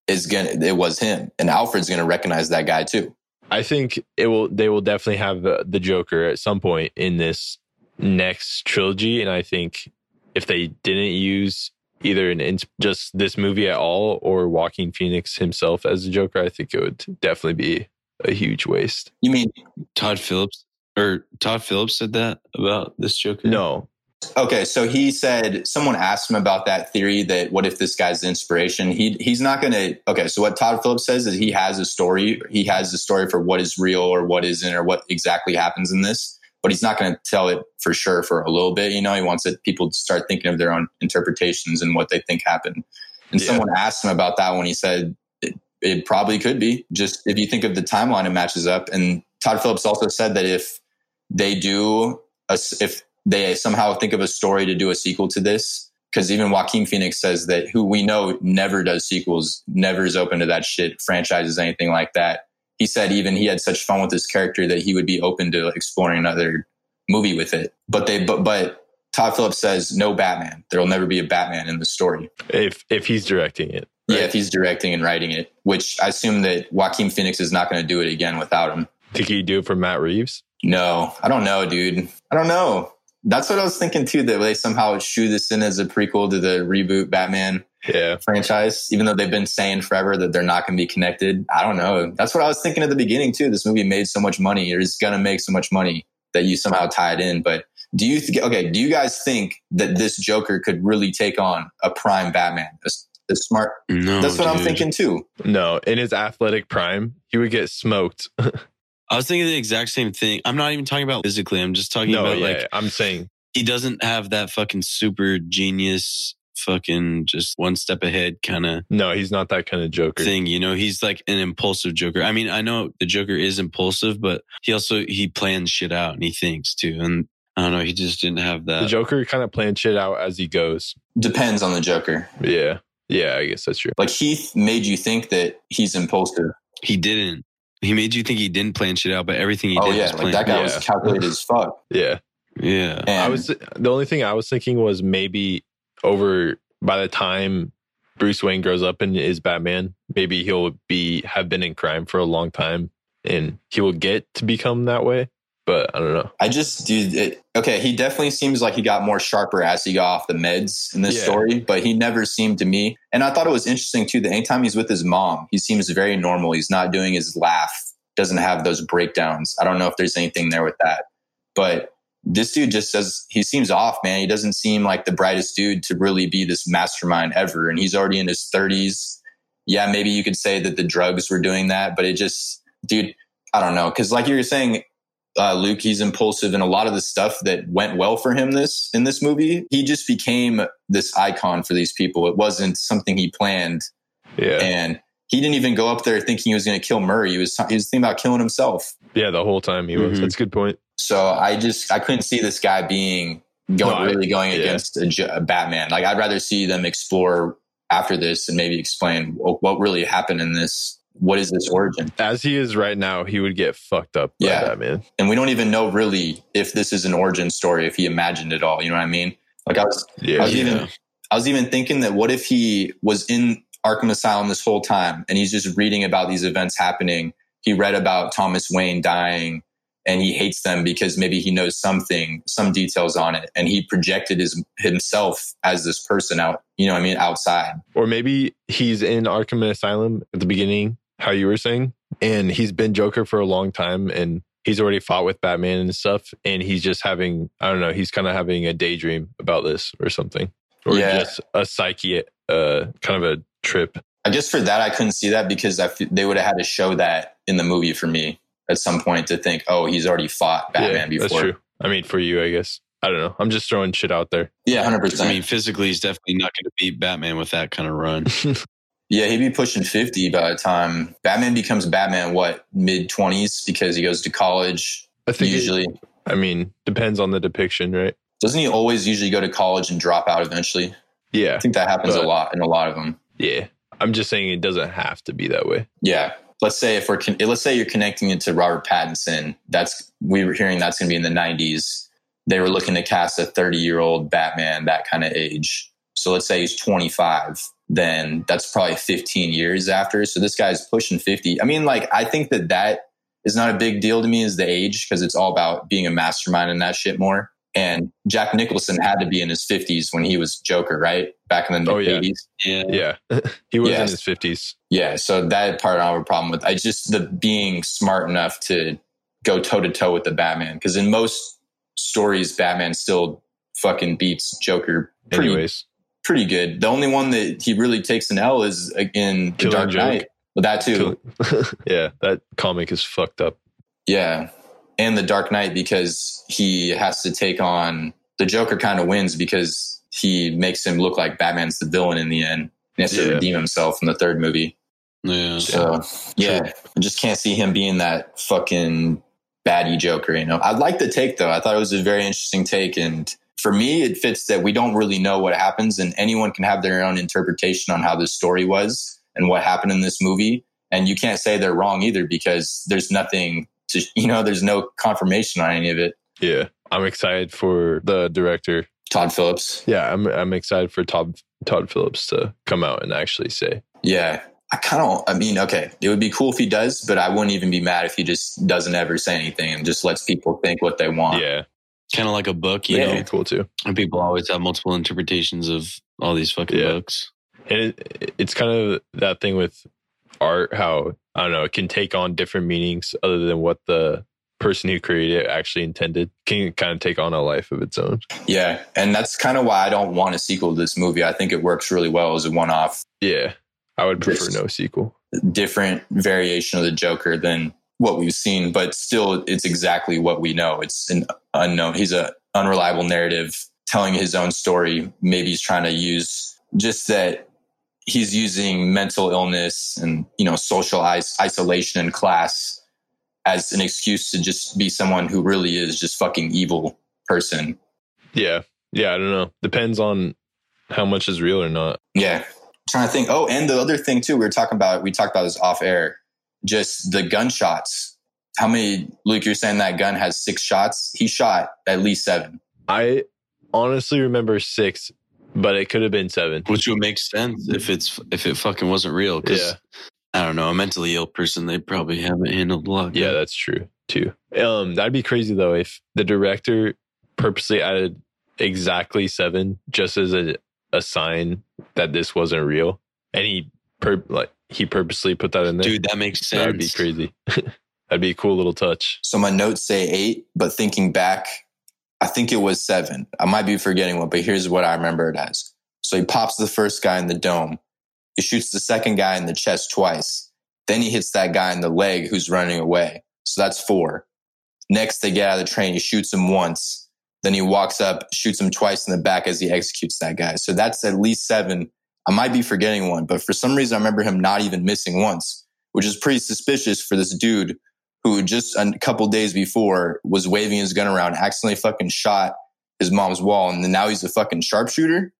is going to, it was him. And Alfred's going to recognize that guy too. I think it will. They will definitely have the, the Joker at some point in this next trilogy, and I think if they didn't use either in, ins- just this movie at all or Joaquin Phoenix himself as the Joker, I think it would definitely be a huge waste. You mean, Todd Phillips or Todd Phillips said that about this Joker. No, okay. So he said, someone asked him about that theory that what if this guy's the inspiration? He, he's not going to, okay. So what Todd Phillips says is he has a story. He has a story for what is real or what isn't or what exactly happens in this. But he's not going to tell it for sure for a little bit. You know, he wants it, people to start thinking of their own interpretations and what they think happened. And Yeah. someone asked him about that when he said it, it probably could be. Just if you think of the timeline, it matches up. And Todd Phillips also said that if they do, a, if they somehow think of a story to do a sequel to this, because even Joaquin Phoenix says that who we know never does sequels, never is open to that shit, franchises, anything like that. He said even he had such fun with this character that he would be open to exploring another movie with it. But they, but, but Todd Phillips says no Batman. There will never be a Batman in the story. if if he's directing it, Yeah, if he's directing and writing it, which I assume that Joaquin Phoenix is not going to do it again without him. think he'd do it for Matt Reeves. No, I don't know, dude. I don't know. That's what I was thinking too. That they somehow shoe this in as a prequel to the reboot Batman Yeah, franchise, even though they've been saying forever that they're not going to be connected. I don't know. That's what I was thinking at the beginning too. This movie made so much money, or is going to make so much money that you somehow tie it in. But do you th- okay? Do you guys think that this Joker could really take on a prime Batman? A, s- a smart. No, That's what I'm thinking too. no, in his athletic prime, he would get smoked. [laughs] I was thinking the exact same thing. I'm not even talking about physically. I'm just talking no, about yeah, like I'm saying he doesn't have that fucking super genius, fucking just one step ahead kind of no, he's not that kind of Joker. thing. You know, he's like an impulsive Joker. I mean, I know the Joker is impulsive, but he also he plans shit out and he thinks too. And I don't know, he just didn't have that. The. Joker kind of plans shit out as he goes. Depends on the Joker. Yeah, yeah, I guess that's true. Like Heath made you think that he's impulsive. He didn't. He made you think he didn't plan shit out, but everything he oh did yeah, was like planned. that guy Yeah. was calculated as fuck. [laughs] Yeah, Yeah. And I was the only thing I was thinking was maybe over by the time Bruce Wayne grows up and is Batman, maybe he'll be have been in crime for a long time and he will get to become that way. But I don't know. I just dude. It, okay, he definitely seems like he got more sharper as he got off the meds in this Yeah. story, but he never seemed to me. And I thought it was interesting too that anytime he's with his mom, he seems very normal. He's not doing his laugh. Doesn't have those breakdowns. I don't know if there's anything there with that, but this dude just says he seems off, man. He doesn't seem like the brightest dude to really be this mastermind ever. And he's already in his 30s. Yeah, maybe you could say that the drugs were doing that, but it just, dude, I don't know. Cause like you were saying, uh, Luke, he's impulsive and a lot of the stuff that went well for him this in this movie, he just became this icon for these people. It wasn't something he planned. Yeah. And he didn't even go up there thinking he was going to kill Murray. He was, he was thinking about killing himself. Yeah, the whole time he was. Mhm. That's a good point. So I just I couldn't see this guy being going No, really going yeah. against a Batman. Like I'd rather see them explore after this and maybe explain what, really happened in this. What is this origin? As he is right now, he would get fucked up by Yeah. Batman. And we don't even know really if this is an origin story. If he imagined it all, you know what I mean? Like I was I was Yeah. even I was even thinking that what if he was in Arkham Asylum this whole time and he's just reading about these events happening. He read about Thomas Wayne dying and he hates them because maybe he knows something, some details on it. And he projected his himself as this person out, you know what I mean, outside. Or maybe he's in Arkham Asylum at the beginning, how you were saying, and he's been Joker for a long time and he's already fought with Batman and stuff. And he's just having, I don't know, he's kind of having a daydream about this or something. Or Yeah. just a psyche, uh, kind of a trip. I guess for that I couldn't see that because I f- they would have had to show that in the movie for me at some point to think, oh, he's already fought Batman yeah, before. That's true. I mean, for you, I guess. I don't know. I'm just throwing shit out there. Yeah, hundred I mean, physically, he's definitely not going to beat Batman with that kind of run. [laughs] Yeah, he'd be pushing 50 by the time Batman becomes Batman, what, mid 20s because he goes to college I think. it- usually. I mean, depends on the depiction, right? Doesn't he always usually go to college and drop out eventually? Yeah. I think that happens a lot in a lot of them. Yeah. I'm just saying it doesn't have to be that way. Yeah. Let's say if we're, let's say you're connecting it to Robert Pattinson. That's, we were hearing that's going to be in the 90s. They were looking to cast a 30 year old Batman, that kind of age. So let's say he's 25, then that's probably 15 years after. So this guy's pushing 50. I mean, like, I think that that is not a big deal to me is the age because it's all about being a mastermind and that shit more. And Jack Nicholson had to be in his 50s when he was Joker, right? Back in the Oh, yeah. 80s. yeah. Yeah. [laughs] he was Yes. in his 50s. Yeah, so that part I don't have a problem with. I just the being smart enough to go toe to toe with the Batman because in most stories, Batman still fucking beats Joker pretty Anyways. pretty good. The only one that he really takes an L is uh, in The Dark Joke. Knight. But that too, [laughs] yeah. That comic is fucked up. yeah, and The Dark Knight because he has to take on the Joker. Kind of wins because he makes him look like Batman's the villain in the end. He has to Yeah. redeem himself in the third movie. Yeah. So yeah, I just can't see him being that fucking baddie Joker. You know, I like the take though. I thought it was a very interesting take, and for me, it fits that we don't really know what happens, and anyone can have their own interpretation on how this story was and what happened in this movie. And you can't say they're wrong either because there's nothing to, you know, there's no confirmation on any of it. Yeah. I'm excited for the director. Todd Phillips. Yeah. I'm, I'm excited for Todd, Todd Phillips to come out and actually say, Yeah. I kind of, I mean, okay, it would be cool if he does, but I wouldn't even be mad if he just doesn't ever say anything and just lets people think what they want. yeah. Kind of like a book, you Yeah. know? Be cool too. And people always have multiple interpretations of all these fucking Yeah. books. And it, it's kind of that thing with art, how I don't know, it can take on different meanings other than what the person who created it actually intended. Can kind of take on a life of its own. Yeah, and that's kind of why I don't want a sequel to this movie. I think it works really well as a one-off, Yeah, I would prefer no sequel. different variation of the Joker than what we've seen, but still, it's exactly what we know. It's an unknown. He's a unreliable narrative telling his own story. Maybe he's trying to use just that he's using mental illness and you know social is- isolation and class as an excuse to just be someone who really is just fucking evil person. Yeah, yeah, I don't know. Depends on how much is real or not. Yeah. trying to think. Oh, and the other thing too, we were talking about, we talked about this off air, just the gunshots. How many, Luke, you're saying that gun has six shots? He shot at least seven. I honestly remember six, but it could have been seven. Which would make sense if it's if it fucking wasn't real. Because Yeah. I don't know, a mentally ill person, they probably haven't handled a lot. Yeah, that's true too. Um, that'd be crazy though if the director purposely added exactly seven just as a a sign that this wasn't real, and he per like he purposely put that in there. dude, that makes sense. that'd be crazy. [laughs] that'd be a cool little touch. So my notes say eight, but thinking back, I think it was seven. I might be forgetting one, but here's what I remember it as. So he pops the first guy in the dome. He shoots the second guy in the chest twice. Then he hits that guy in the leg who's running away. So that's four. Next, they get out of the train. He shoots him once. Then he walks up, shoots him twice in the back as he executes that guy. So that's at least seven. I might be forgetting one, but for some reason, I remember him not even missing once, which is pretty suspicious for this dude who just a couple days before was waving his gun around, accidentally fucking shot his mom's wall, and then now he's a fucking sharpshooter.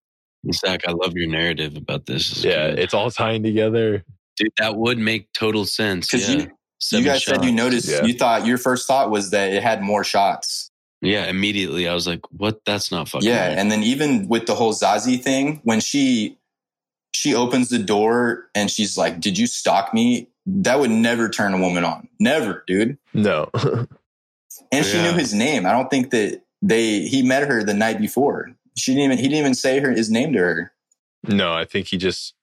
Zach, I love your narrative about this. This Yeah, good. it's all tying together. dude, that would make total sense. Because Yeah. you, you Seven guys said you noticed, Yeah. you thought your first thought was that it had more shots. Yeah, immediately I was like, "What? That's not fucking." Yeah, right. and then even with the whole Zazie thing, when she she opens the door and she's like, "Did you stalk me?" That would never turn a woman on. Never, dude. No, [laughs] And she Yeah. knew his name. I don't think that they he met her the night before. She didn't even he didn't even say her his name to her. no, I think he just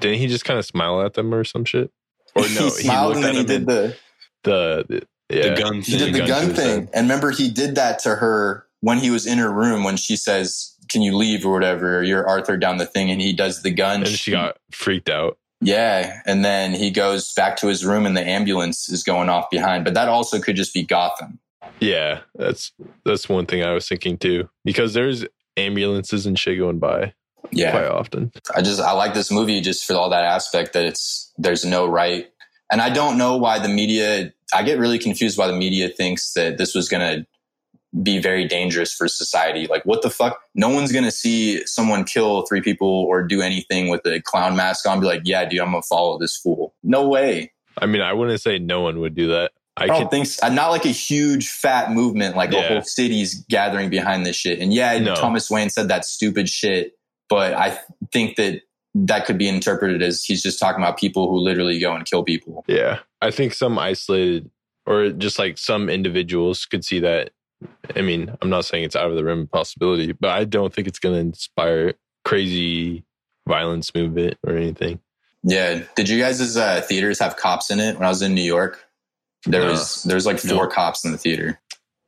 didn't. He just kind of smile at them or some shit. Or no, he smiled and then he did the the, the yeah. the gun he thing. did the gun gun thing. And remember, he did that to her when he was in her room when she says, "Can you leave?" or whatever. Or, You're Arthur down the thing, and he does the gun. and she got freaked out. Yeah, and then he goes back to his room and the ambulance is going off behind. But that also could just be Gotham. Yeah, that's that's one thing I was thinking too. Because there's ambulances and shit going by Yeah. quite often. I just I like this movie just for all that aspect that it's there's no right. And I don't know why the media I get really confused why the media thinks that this was gonna be very dangerous for society. Like what the fuck? No one's gonna see someone kill three people or do anything with a clown mask on and be like, yeah, dude, I'm gonna follow this fool. No way. I mean, I wouldn't say no one would do that. I I don't can think so. Uh, not like a huge fat movement, like Yeah. whole city's gathering behind this shit. And yeah, No. Thomas Wayne said that stupid shit, but I th- think that that could be interpreted as he's just talking about people who literally go and kill people. Yeah. I think some isolated or just like some individuals could see that. I mean, I'm not saying it's out of the realm of possibility, but I don't think it's going to inspire crazy violence movement or anything. Yeah. Did you guys' uh, theaters have cops in it? When I was in New York, there No. was there was like four No. cops in the theater.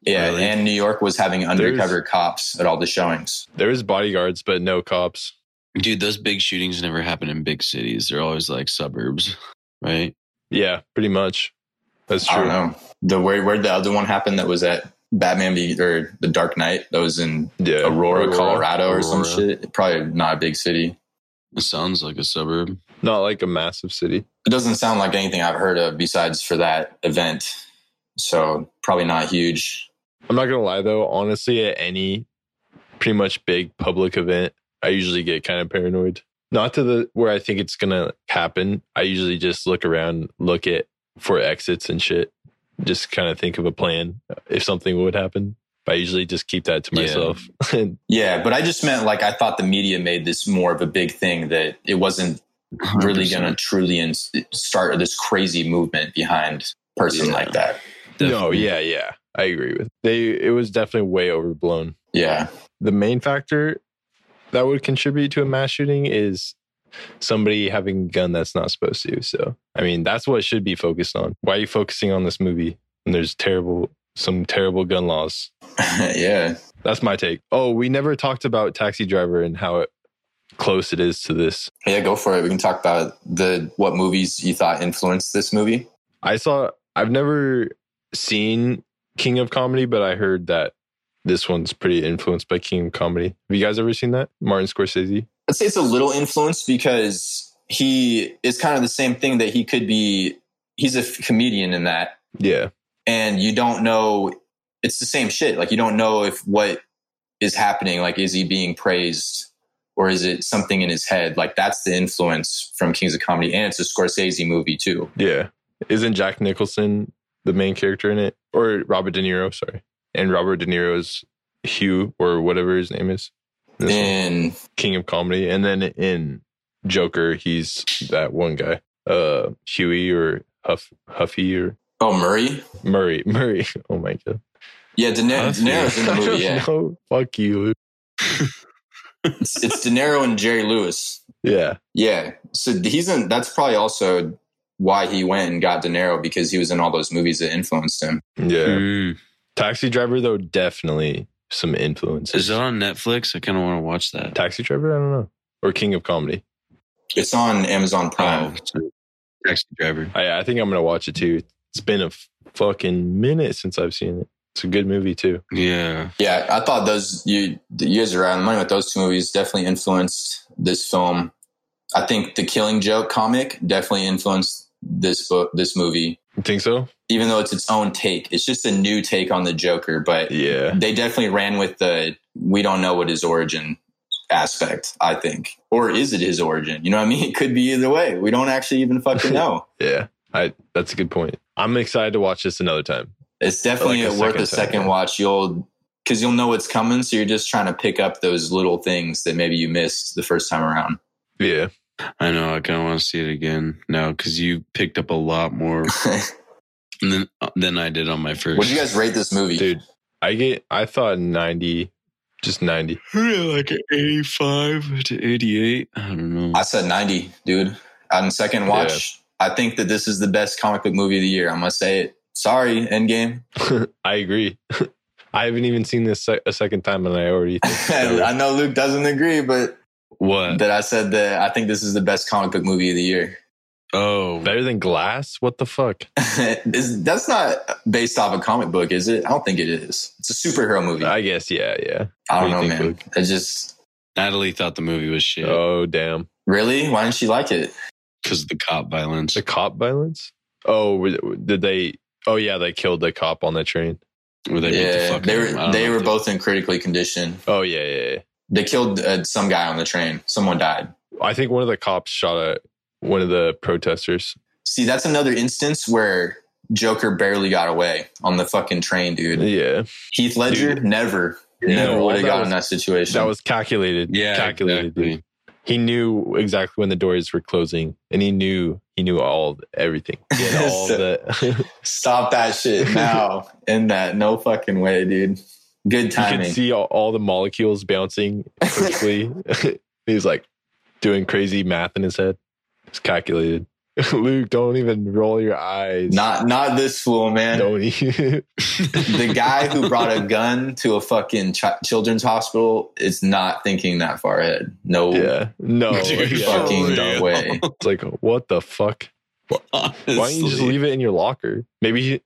Yeah, Really? and New York was having undercover cops at all the showings. There is bodyguards, but no cops. Dude, those big shootings never happen in big cities. They're always like suburbs, [laughs] right? Yeah, pretty much. That's I true. don't know. The where where the other one happened that was at Batman be or the Dark Knight that was in Yeah. Aurora, Colorado or some shit. Probably not a big city. It sounds like a suburb. Not like a massive city. It doesn't sound like anything I've heard of besides for that event. So probably not huge. I'm not gonna lie though, honestly, at any pretty much big public event, I usually get kind of paranoid. Not to the where I think it's gonna happen. I usually just look around, look at for exits and shit. Just kind of think of a plan if something would happen. But I usually just keep that to myself. And [laughs] Yeah, but I just meant like I thought the media made this more of a big thing that it wasn't really 100%. going to truly in- start this crazy movement behind a person Yeah. like that. no, yeah, yeah. I agree with they it was definitely way overblown. Yeah. the main factor that would contribute to a mass shooting is somebody having a gun that's not supposed to. So, I mean, that's what should be focused on. Why are you focusing on this movie? And there's terrible, some terrible gun laws. [laughs] yeah. That's my take. Oh, we never talked about Taxi Driver and how it, close it is to this. Yeah, go for it. We can talk about the what movies you thought influenced this movie. I saw, I've never seen King of Comedy, but I heard that this one's pretty influenced by King of Comedy. Have you guys ever seen that? Martin Scorsese? I'd say it's a little influenced because he is kind of the same thing that he could be. He's a f- comedian in that, Yeah. and you don't know. It's the same shit. Like you don't know if what is happening. Like is he being praised or is it something in his head? Like that's the influence from Kings of Comedy, and it's a Scorsese movie too. Yeah. Isn't Jack Nicholson the main character in it? Or Robert De Niro, sorry. And Robert De Niro's Hugh or whatever his name is. In. And King of Comedy. And then in Joker, he's that one guy. Uh Huey or Huff Huffy or oh, Murray. Murray. [laughs] Murray. Oh my god. Yeah, De, Niro, De Niro's in the movie. [laughs] Yeah, know. Fuck you. It's, it's De Niro and Jerry Lewis. Yeah. Yeah, so he's in. That's probably also why he went and got De Niro because he was in all those movies that influenced him. Yeah. Mm. Taxi driver though, definitely some influences. Is that on Netflix? I kind of want to watch that. Taxi driver? I don't know. Or King of Comedy. It's on Amazon oh, Prime. Oh, taxi driver. I, I think I'm gonna watch it too. It's been a fucking minute since I've seen it. It's a good movie too. Yeah. Yeah, I thought those you you guys are around money with those two movies definitely influenced this film. I think the Killing Joke comic definitely influenced this book, this movie. You think so? Even though it's its own take, it's just a new take on the Joker. But Yeah. they definitely ran with the we don't know what his origin aspect. I think, or is it his origin? You know what I mean? [laughs] It could be either way. We don't actually even fucking [laughs] know. Yeah. I that's a good point. I'm excited to watch this another time. It's definitely Like a worth a second time, watch. You'll because you'll know what's coming, so you're just trying to pick up those little things that maybe you missed the first time around. Yeah. I know. I kind of want to see it again now because you picked up a lot more [laughs] than, uh, than I did on my first. what did you guys rate this movie? Dude, I get I thought 90, just 90. like an 85 to 88? I don't know. I said 90, dude. On second watch, I think that this is the best comic book movie of the year. I'm gonna say it. Sorry, Endgame. [laughs] I agree. [laughs] I haven't even seen this a second time and I already think I know Luke doesn't agree, but what? that I said that I think this is the best comic book movie of the year. Oh, Better than Glass? What the fuck? [laughs] is, that's not based off a comic book, is it? I don't think it is. It's a superhero movie. I, I guess, yeah, yeah. I don't what know, do you think, man. It just Natalie thought the movie was shit Oh, damn. really. Why didn't she like it? because of the cop violence. The cop violence? Oh, did they? Oh, yeah, they killed the cop on the train. Where they beat the yeah, fuck they were him. I don't they were both in critically condition. Oh, yeah, yeah, yeah. They killed uh, some guy on the train. Someone died. I think one of the cops shot at one of the protesters. See, that's another instance where Joker barely got away on the fucking train, dude. Yeah. Heath Ledger Dude. never, Yeah. never would have that gotten in that situation. That was calculated. Yeah, calculated. exactly. dude. He knew exactly when the doors were closing, and he knew he knew all everything. He had [laughs] all the. Stop that shit now. [laughs] In that no fucking way, dude. Good you can see all, all the molecules bouncing quickly. [laughs] [laughs] He's like doing crazy math in his head. It's calculated. [laughs] Luke, don't even roll your eyes. not not this fool, man. Don't even. the guy who brought a gun to a fucking ch- children's hospital is not thinking that far ahead. No yeah. No. Dude, fucking no way. It's like, what the fuck? Why don't you just leave it in your locker? Maybe he,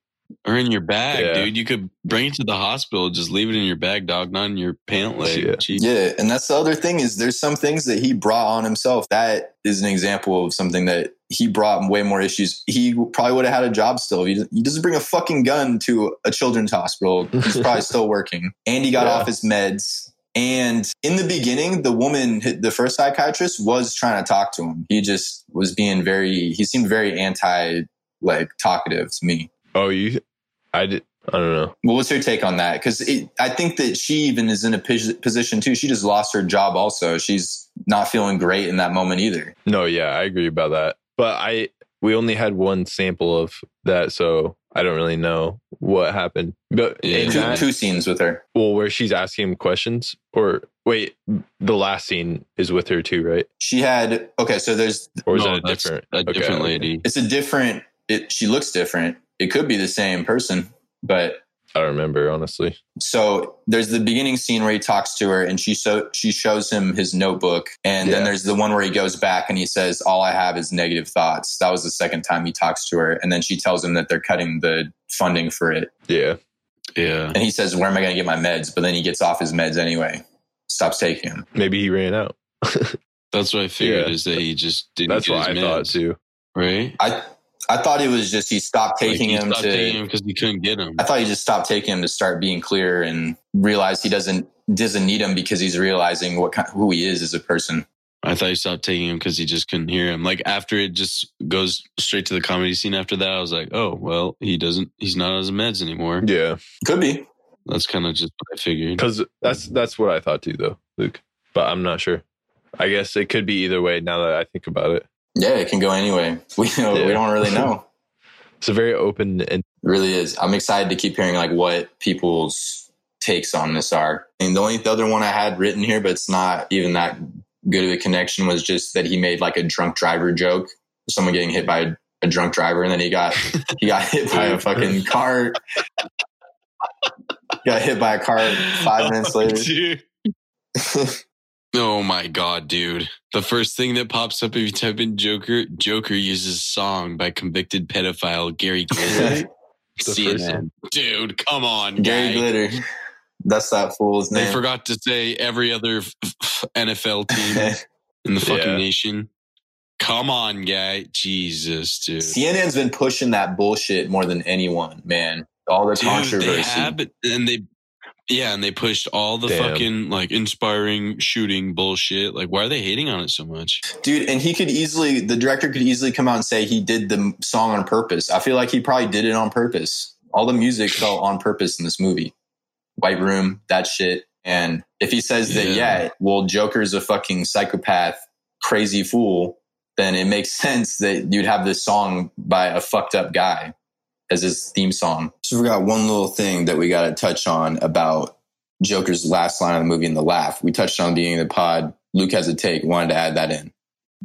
or in your bag, Yeah. dude? You could bring it to the hospital. Just leave it in your bag, dog, not in your pant leg. Yeah. Jeez. Yeah, and that's the other thing is there's some things that he brought on himself. That is an example of something that he brought way more issues. He probably would have had a job still. He, he doesn't bring a fucking gun to a children's hospital. He's probably [laughs] still working. And he got Yeah. off his meds. And in the beginning, the woman, the first psychiatrist, was trying to talk to him. He just was being very. He seemed very anti, like talkative to me. Oh, you, I did, I don't know. Well, what's your take on that? Because I think that she even is in a position too. She just lost her job. Also, she's not feeling great in that moment either. No, yeah, I agree about that. But I, we only had one sample of that, so I don't really know what happened. But Yeah. in Two, that, two scenes with her. well, where she's asking him questions, or wait, the last scene is with her too, right? She had okay. So there's Or is No, that a different? A okay, different lady. it's a different. It she looks different. It could be the same person, but I don't remember honestly. so there's the beginning scene where he talks to her and she so she shows him his notebook and then there's the one where he goes back and he says all i have is negative thoughts that was the second time he talks to her and then she tells him that they're cutting the funding for it Yeah, Yeah. and he says where am i going to get my meds but then he gets off his meds anyway stops taking them maybe he ran out. [laughs] That's what I figured Yeah. is that he just didn't That's get what I his thought too. Right? i i thought it was just he stopped taking Like, he him stopped to because he couldn't get him. i thought he just stopped taking him to start being clear and realize he doesn't doesn't need him because he's realizing what kind, who he is as a person I thought he stopped taking him because he just couldn't hear him. Like after it just goes straight to the comedy scene after that, I was like, oh, well, he doesn't, he's not on his meds anymore. Yeah, could be That's kind of just what I figured. because that's that's what I thought too, though, Luke. But I'm not sure. I guess it could be either way. Now that I think about it, Yeah, it can go anyway. [laughs] We know, Yeah. we don't really know. [laughs] it's a very open and really is. I'm excited to keep hearing like what people's takes on this are. And the only the other one I had written here, but it's not even that good of a connection, was just that he made like a drunk driver joke. Someone getting hit by a, a drunk driver, and then he got he got hit by a fucking [laughs] car. got hit by a car five minutes later. Dude. Oh my god, dude! The first thing that pops up if you type in Joker, Joker uses song by convicted pedophile Gary [laughs] Glitter. The CNN. Dude, come on, Gary guy. Glitter. That's that fool's name. They forgot to say every other f- f- NFL team [laughs] in the fucking Yeah. nation. Come on, guy. Jesus, dude. CNN's been pushing that bullshit more than anyone, man. All the Dude, controversy. They have and they, yeah, and they pushed all the Damn. fucking like inspiring shooting bullshit. Like, why are they hating on it so much? Dude, and he could easily, the director could easily come out and say he did the song on purpose. I feel like he probably did it on purpose. All the music [laughs] felt on purpose in this movie. White Room, that shit. And if he says that, Yeah. yeah, well, Joker's a fucking psychopath, crazy fool, then it makes [laughs] sense that you'd have this song by a fucked up guy as his theme song. So we got one little thing that we got to touch on about Joker's last line of the movie in the laugh. We touched on being in the pod. Luke has a take. Wanted to add that in.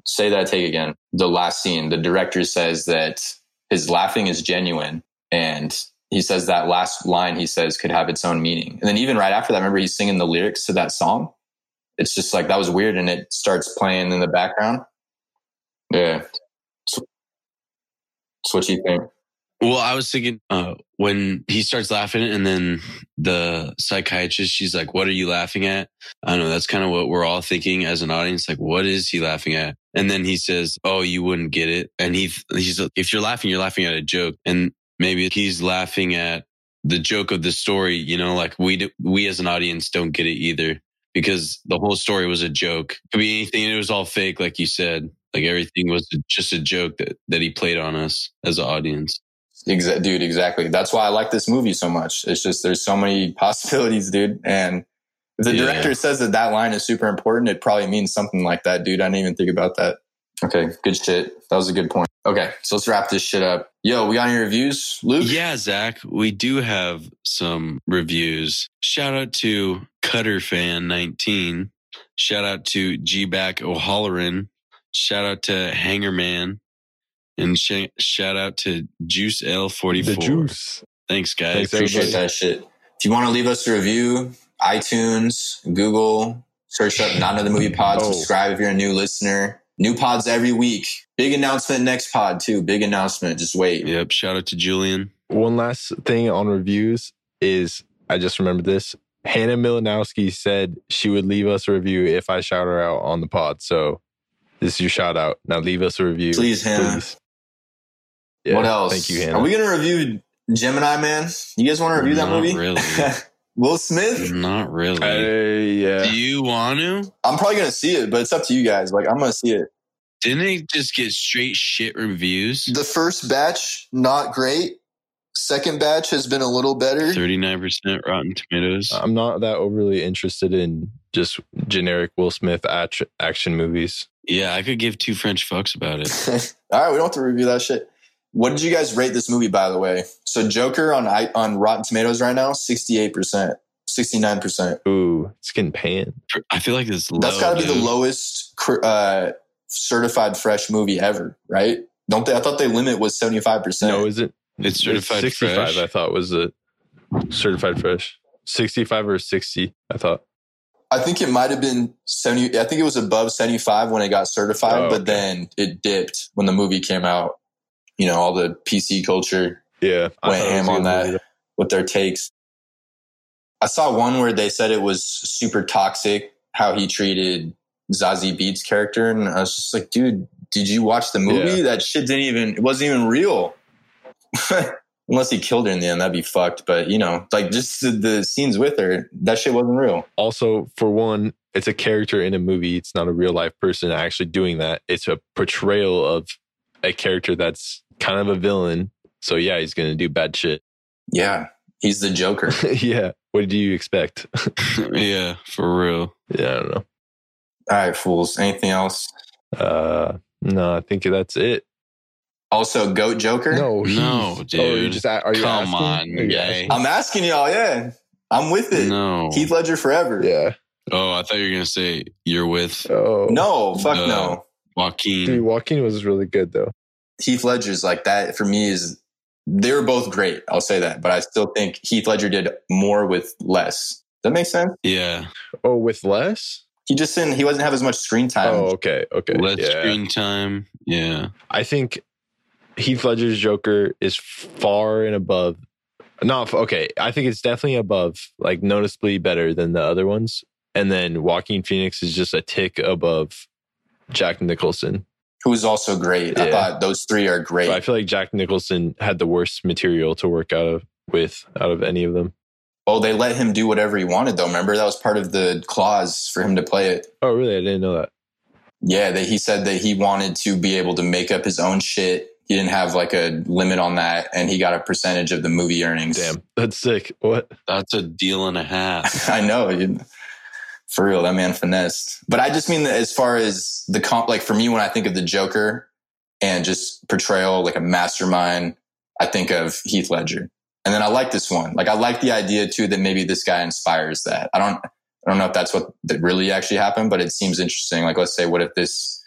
Say that take again. The last scene, the director says that his laughing is genuine. And he says that last line he says could have its own meaning. And then even right after that, remember he's singing the lyrics to that song? It's just like that was weird and it starts playing in the background. Yeah. So So what you think? Well, I was thinking uh, when he starts laughing, and then the psychiatrist, she's like, "What are you laughing at?" I don't know. That's kind of what we're all thinking as an audience. Like, what is he laughing at? And then he says, "Oh, you wouldn't get it." And he he's like, if you're laughing, you're laughing at a joke, and maybe he's laughing at the joke of the story. You know, like we do, we as an audience don't get it either because the whole story was a joke. Could be anything. It was all fake, like you said. Like everything was just a joke that that he played on us as an audience. Exa- dude, exactly. That's why I like this movie so much. It's just there's so many [laughs] possibilities, dude. And if the Yeah. director says that that line is super important, it probably means something like that, dude. I didn't even think about that. Okay, good shit. That was a good point. Okay, so let's wrap this shit up. Yo, we got any reviews, Luke? Yeah, Zach, we do have some reviews. Shout out to Cutterfan19. Shout out to G Back O'Halloran. Shout out to Hangerman. And sh- shout out to Juice L44. The juice. Thanks, guys. Thanks, Appreciate everybody. that shit. If you want to leave us a review, iTunes, Google, search up Not Another Movie Pod. Oh. Subscribe if you're a new listener. New pods every week. Big announcement next pod too. Big announcement. Just wait. Yep. Shout out to Julian. One last thing on reviews is I just remembered this. Hannah Milanowski said she would leave us a review if I shout her out on the pod. So this is your shout out. Now leave us a review. Please, Hannah. Yeah, what else? Thank you, Hannah. Are we gonna review Gemini Man? You guys want to review that movie? really. [laughs] Will Smith? Not really. Hey, yeah. Do you want to? I'm probably gonna see it, but it's up to you guys. Like I'm gonna see it. Didn't it just get straight shit reviews? The first batch, not great. Second batch has been a little better. 39% Rotten Tomatoes. I'm not that overly interested in just generic Will Smith act- action movies. Yeah, I could give two French fucks about it. [laughs] All right, we don't have to review that shit. What did you guys rate this movie, by the way? So Joker on on Rotten Tomatoes right now, sixty eight percent, sixty nine percent. Ooh, it's getting panned. I feel like it's low. That's got to be the lowest uh, certified fresh movie ever, right? Don't they? I thought the limit was seventy five percent. No, is it? It's certified 65. I thought was a certified fresh. 65 or 60, I thought. I think it might have been seventy. I think it was above seventy five when it got certified, Oh, but then it dipped when the movie came out. You know, all the PC culture Yeah. Went thought it was ham on that with their takes. I saw one where they said it was super toxic how he treated Zazie Beetz character, and I was just like, dude, did you watch the movie? Yeah. That shit didn't even it wasn't even real. [laughs] Unless he killed her in the end, that'd be fucked. But you know, like just the, the scenes with her, that shit wasn't real. Also, for one, it's a character in a movie. It's not a real life person actually doing that. It's a portrayal of a character that's kind of a villain. So, yeah, he's going to do bad shit. Yeah, he's the Joker. [laughs] yeah. What do you expect? [laughs] yeah, for real. yeah, I don't know. All right, fools. Anything else? Uh, no, I think that's it. Also, Goat Joker. No, No, he's- Oh, you dude. just, a- are you Come asking? on, Are you I'm asking y'all. Yeah, I'm with it. No. Heath Ledger forever. Yeah. Oh, I thought you were gonna say you're with Oh, No, fuck Uh, no. Joaquin. Dude, Joaquin was really good, though. Heath Ledger's like that for me is they're both great. I'll say that, but I still think Heath Ledger did more with less. Does that make sense? yeah, Oh, with less? He just didn't. He wasn't have as much screen time. Oh, okay. Okay. less yeah. screen time. Yeah, I think Heath Ledger's Joker is far and above. Not okay. I think it's definitely above, like noticeably better than the other ones. And then Joaquin Phoenix is just a tick above Jack Nicholson. Who's also great. I thought those three are great. But I feel like Jack Nicholson had the worst material to work out of with out of any of them. oh, they let him do whatever he wanted though. Remember that was part of the clause for him to play it. Oh, really? I didn't know that. Yeah, that he said that he wanted to be able to make up his own shit. He didn't have like a limit on that, and he got a percentage of the movie earnings. Damn, that's sick. What? that's a deal and a half. [laughs] I know. Dude. For real, that man finessed. But I just mean that as far as the comp, like for me, when I think of the Joker and just portrayal, like a mastermind, I think of Heath Ledger. And then I like this one. Like I like the idea too that maybe this guy inspires that. I don't, I don't know if that's what that really actually happened, but it seems interesting. Like let's say, what if this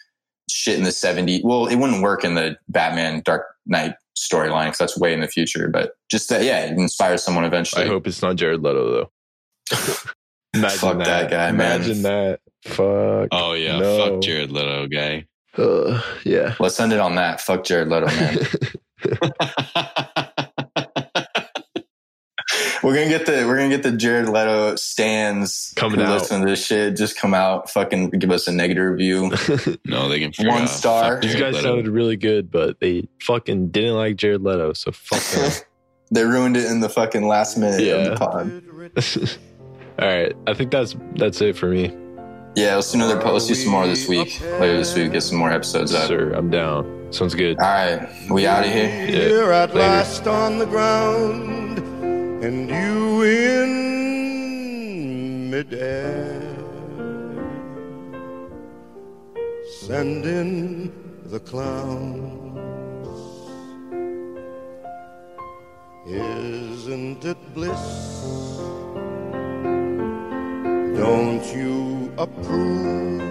shit in the 70s? Well, it wouldn't work in the Batman Dark Knight storyline because that's way in the future. But just that, yeah, it inspires someone eventually. I hope it's not Jared Leto though. [laughs] Imagine Fuck that guy, man. Imagine that. Fuck. Oh yeah, No. fuck Jared Leto, guy. Uh, yeah. Let's end it on that. Fuck Jared Leto, man. [laughs] [laughs] We're gonna get the we're gonna get the Jared Leto stands Coming out. Listen to this shit. Just come out, fucking give us a negative review. [laughs] no, they can figure One out. star. Fuck These Jared guys Leto. sounded really good, but they fucking didn't like Jared Leto, so fuck them. they ruined it in the fucking last minute of the pod. All right, I think that's that's it for me. Yeah, let's do another post. Let's do some more this week. Later this week, get some more episodes out. Sir, I'm down. Sounds good. All right, we out of here. Yeah, Here at later. last on the ground, and you in midair. Send in the clowns. Isn't it bliss? Don't you approve?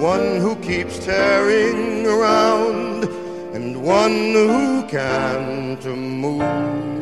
One who keeps tearing around and one who can't move.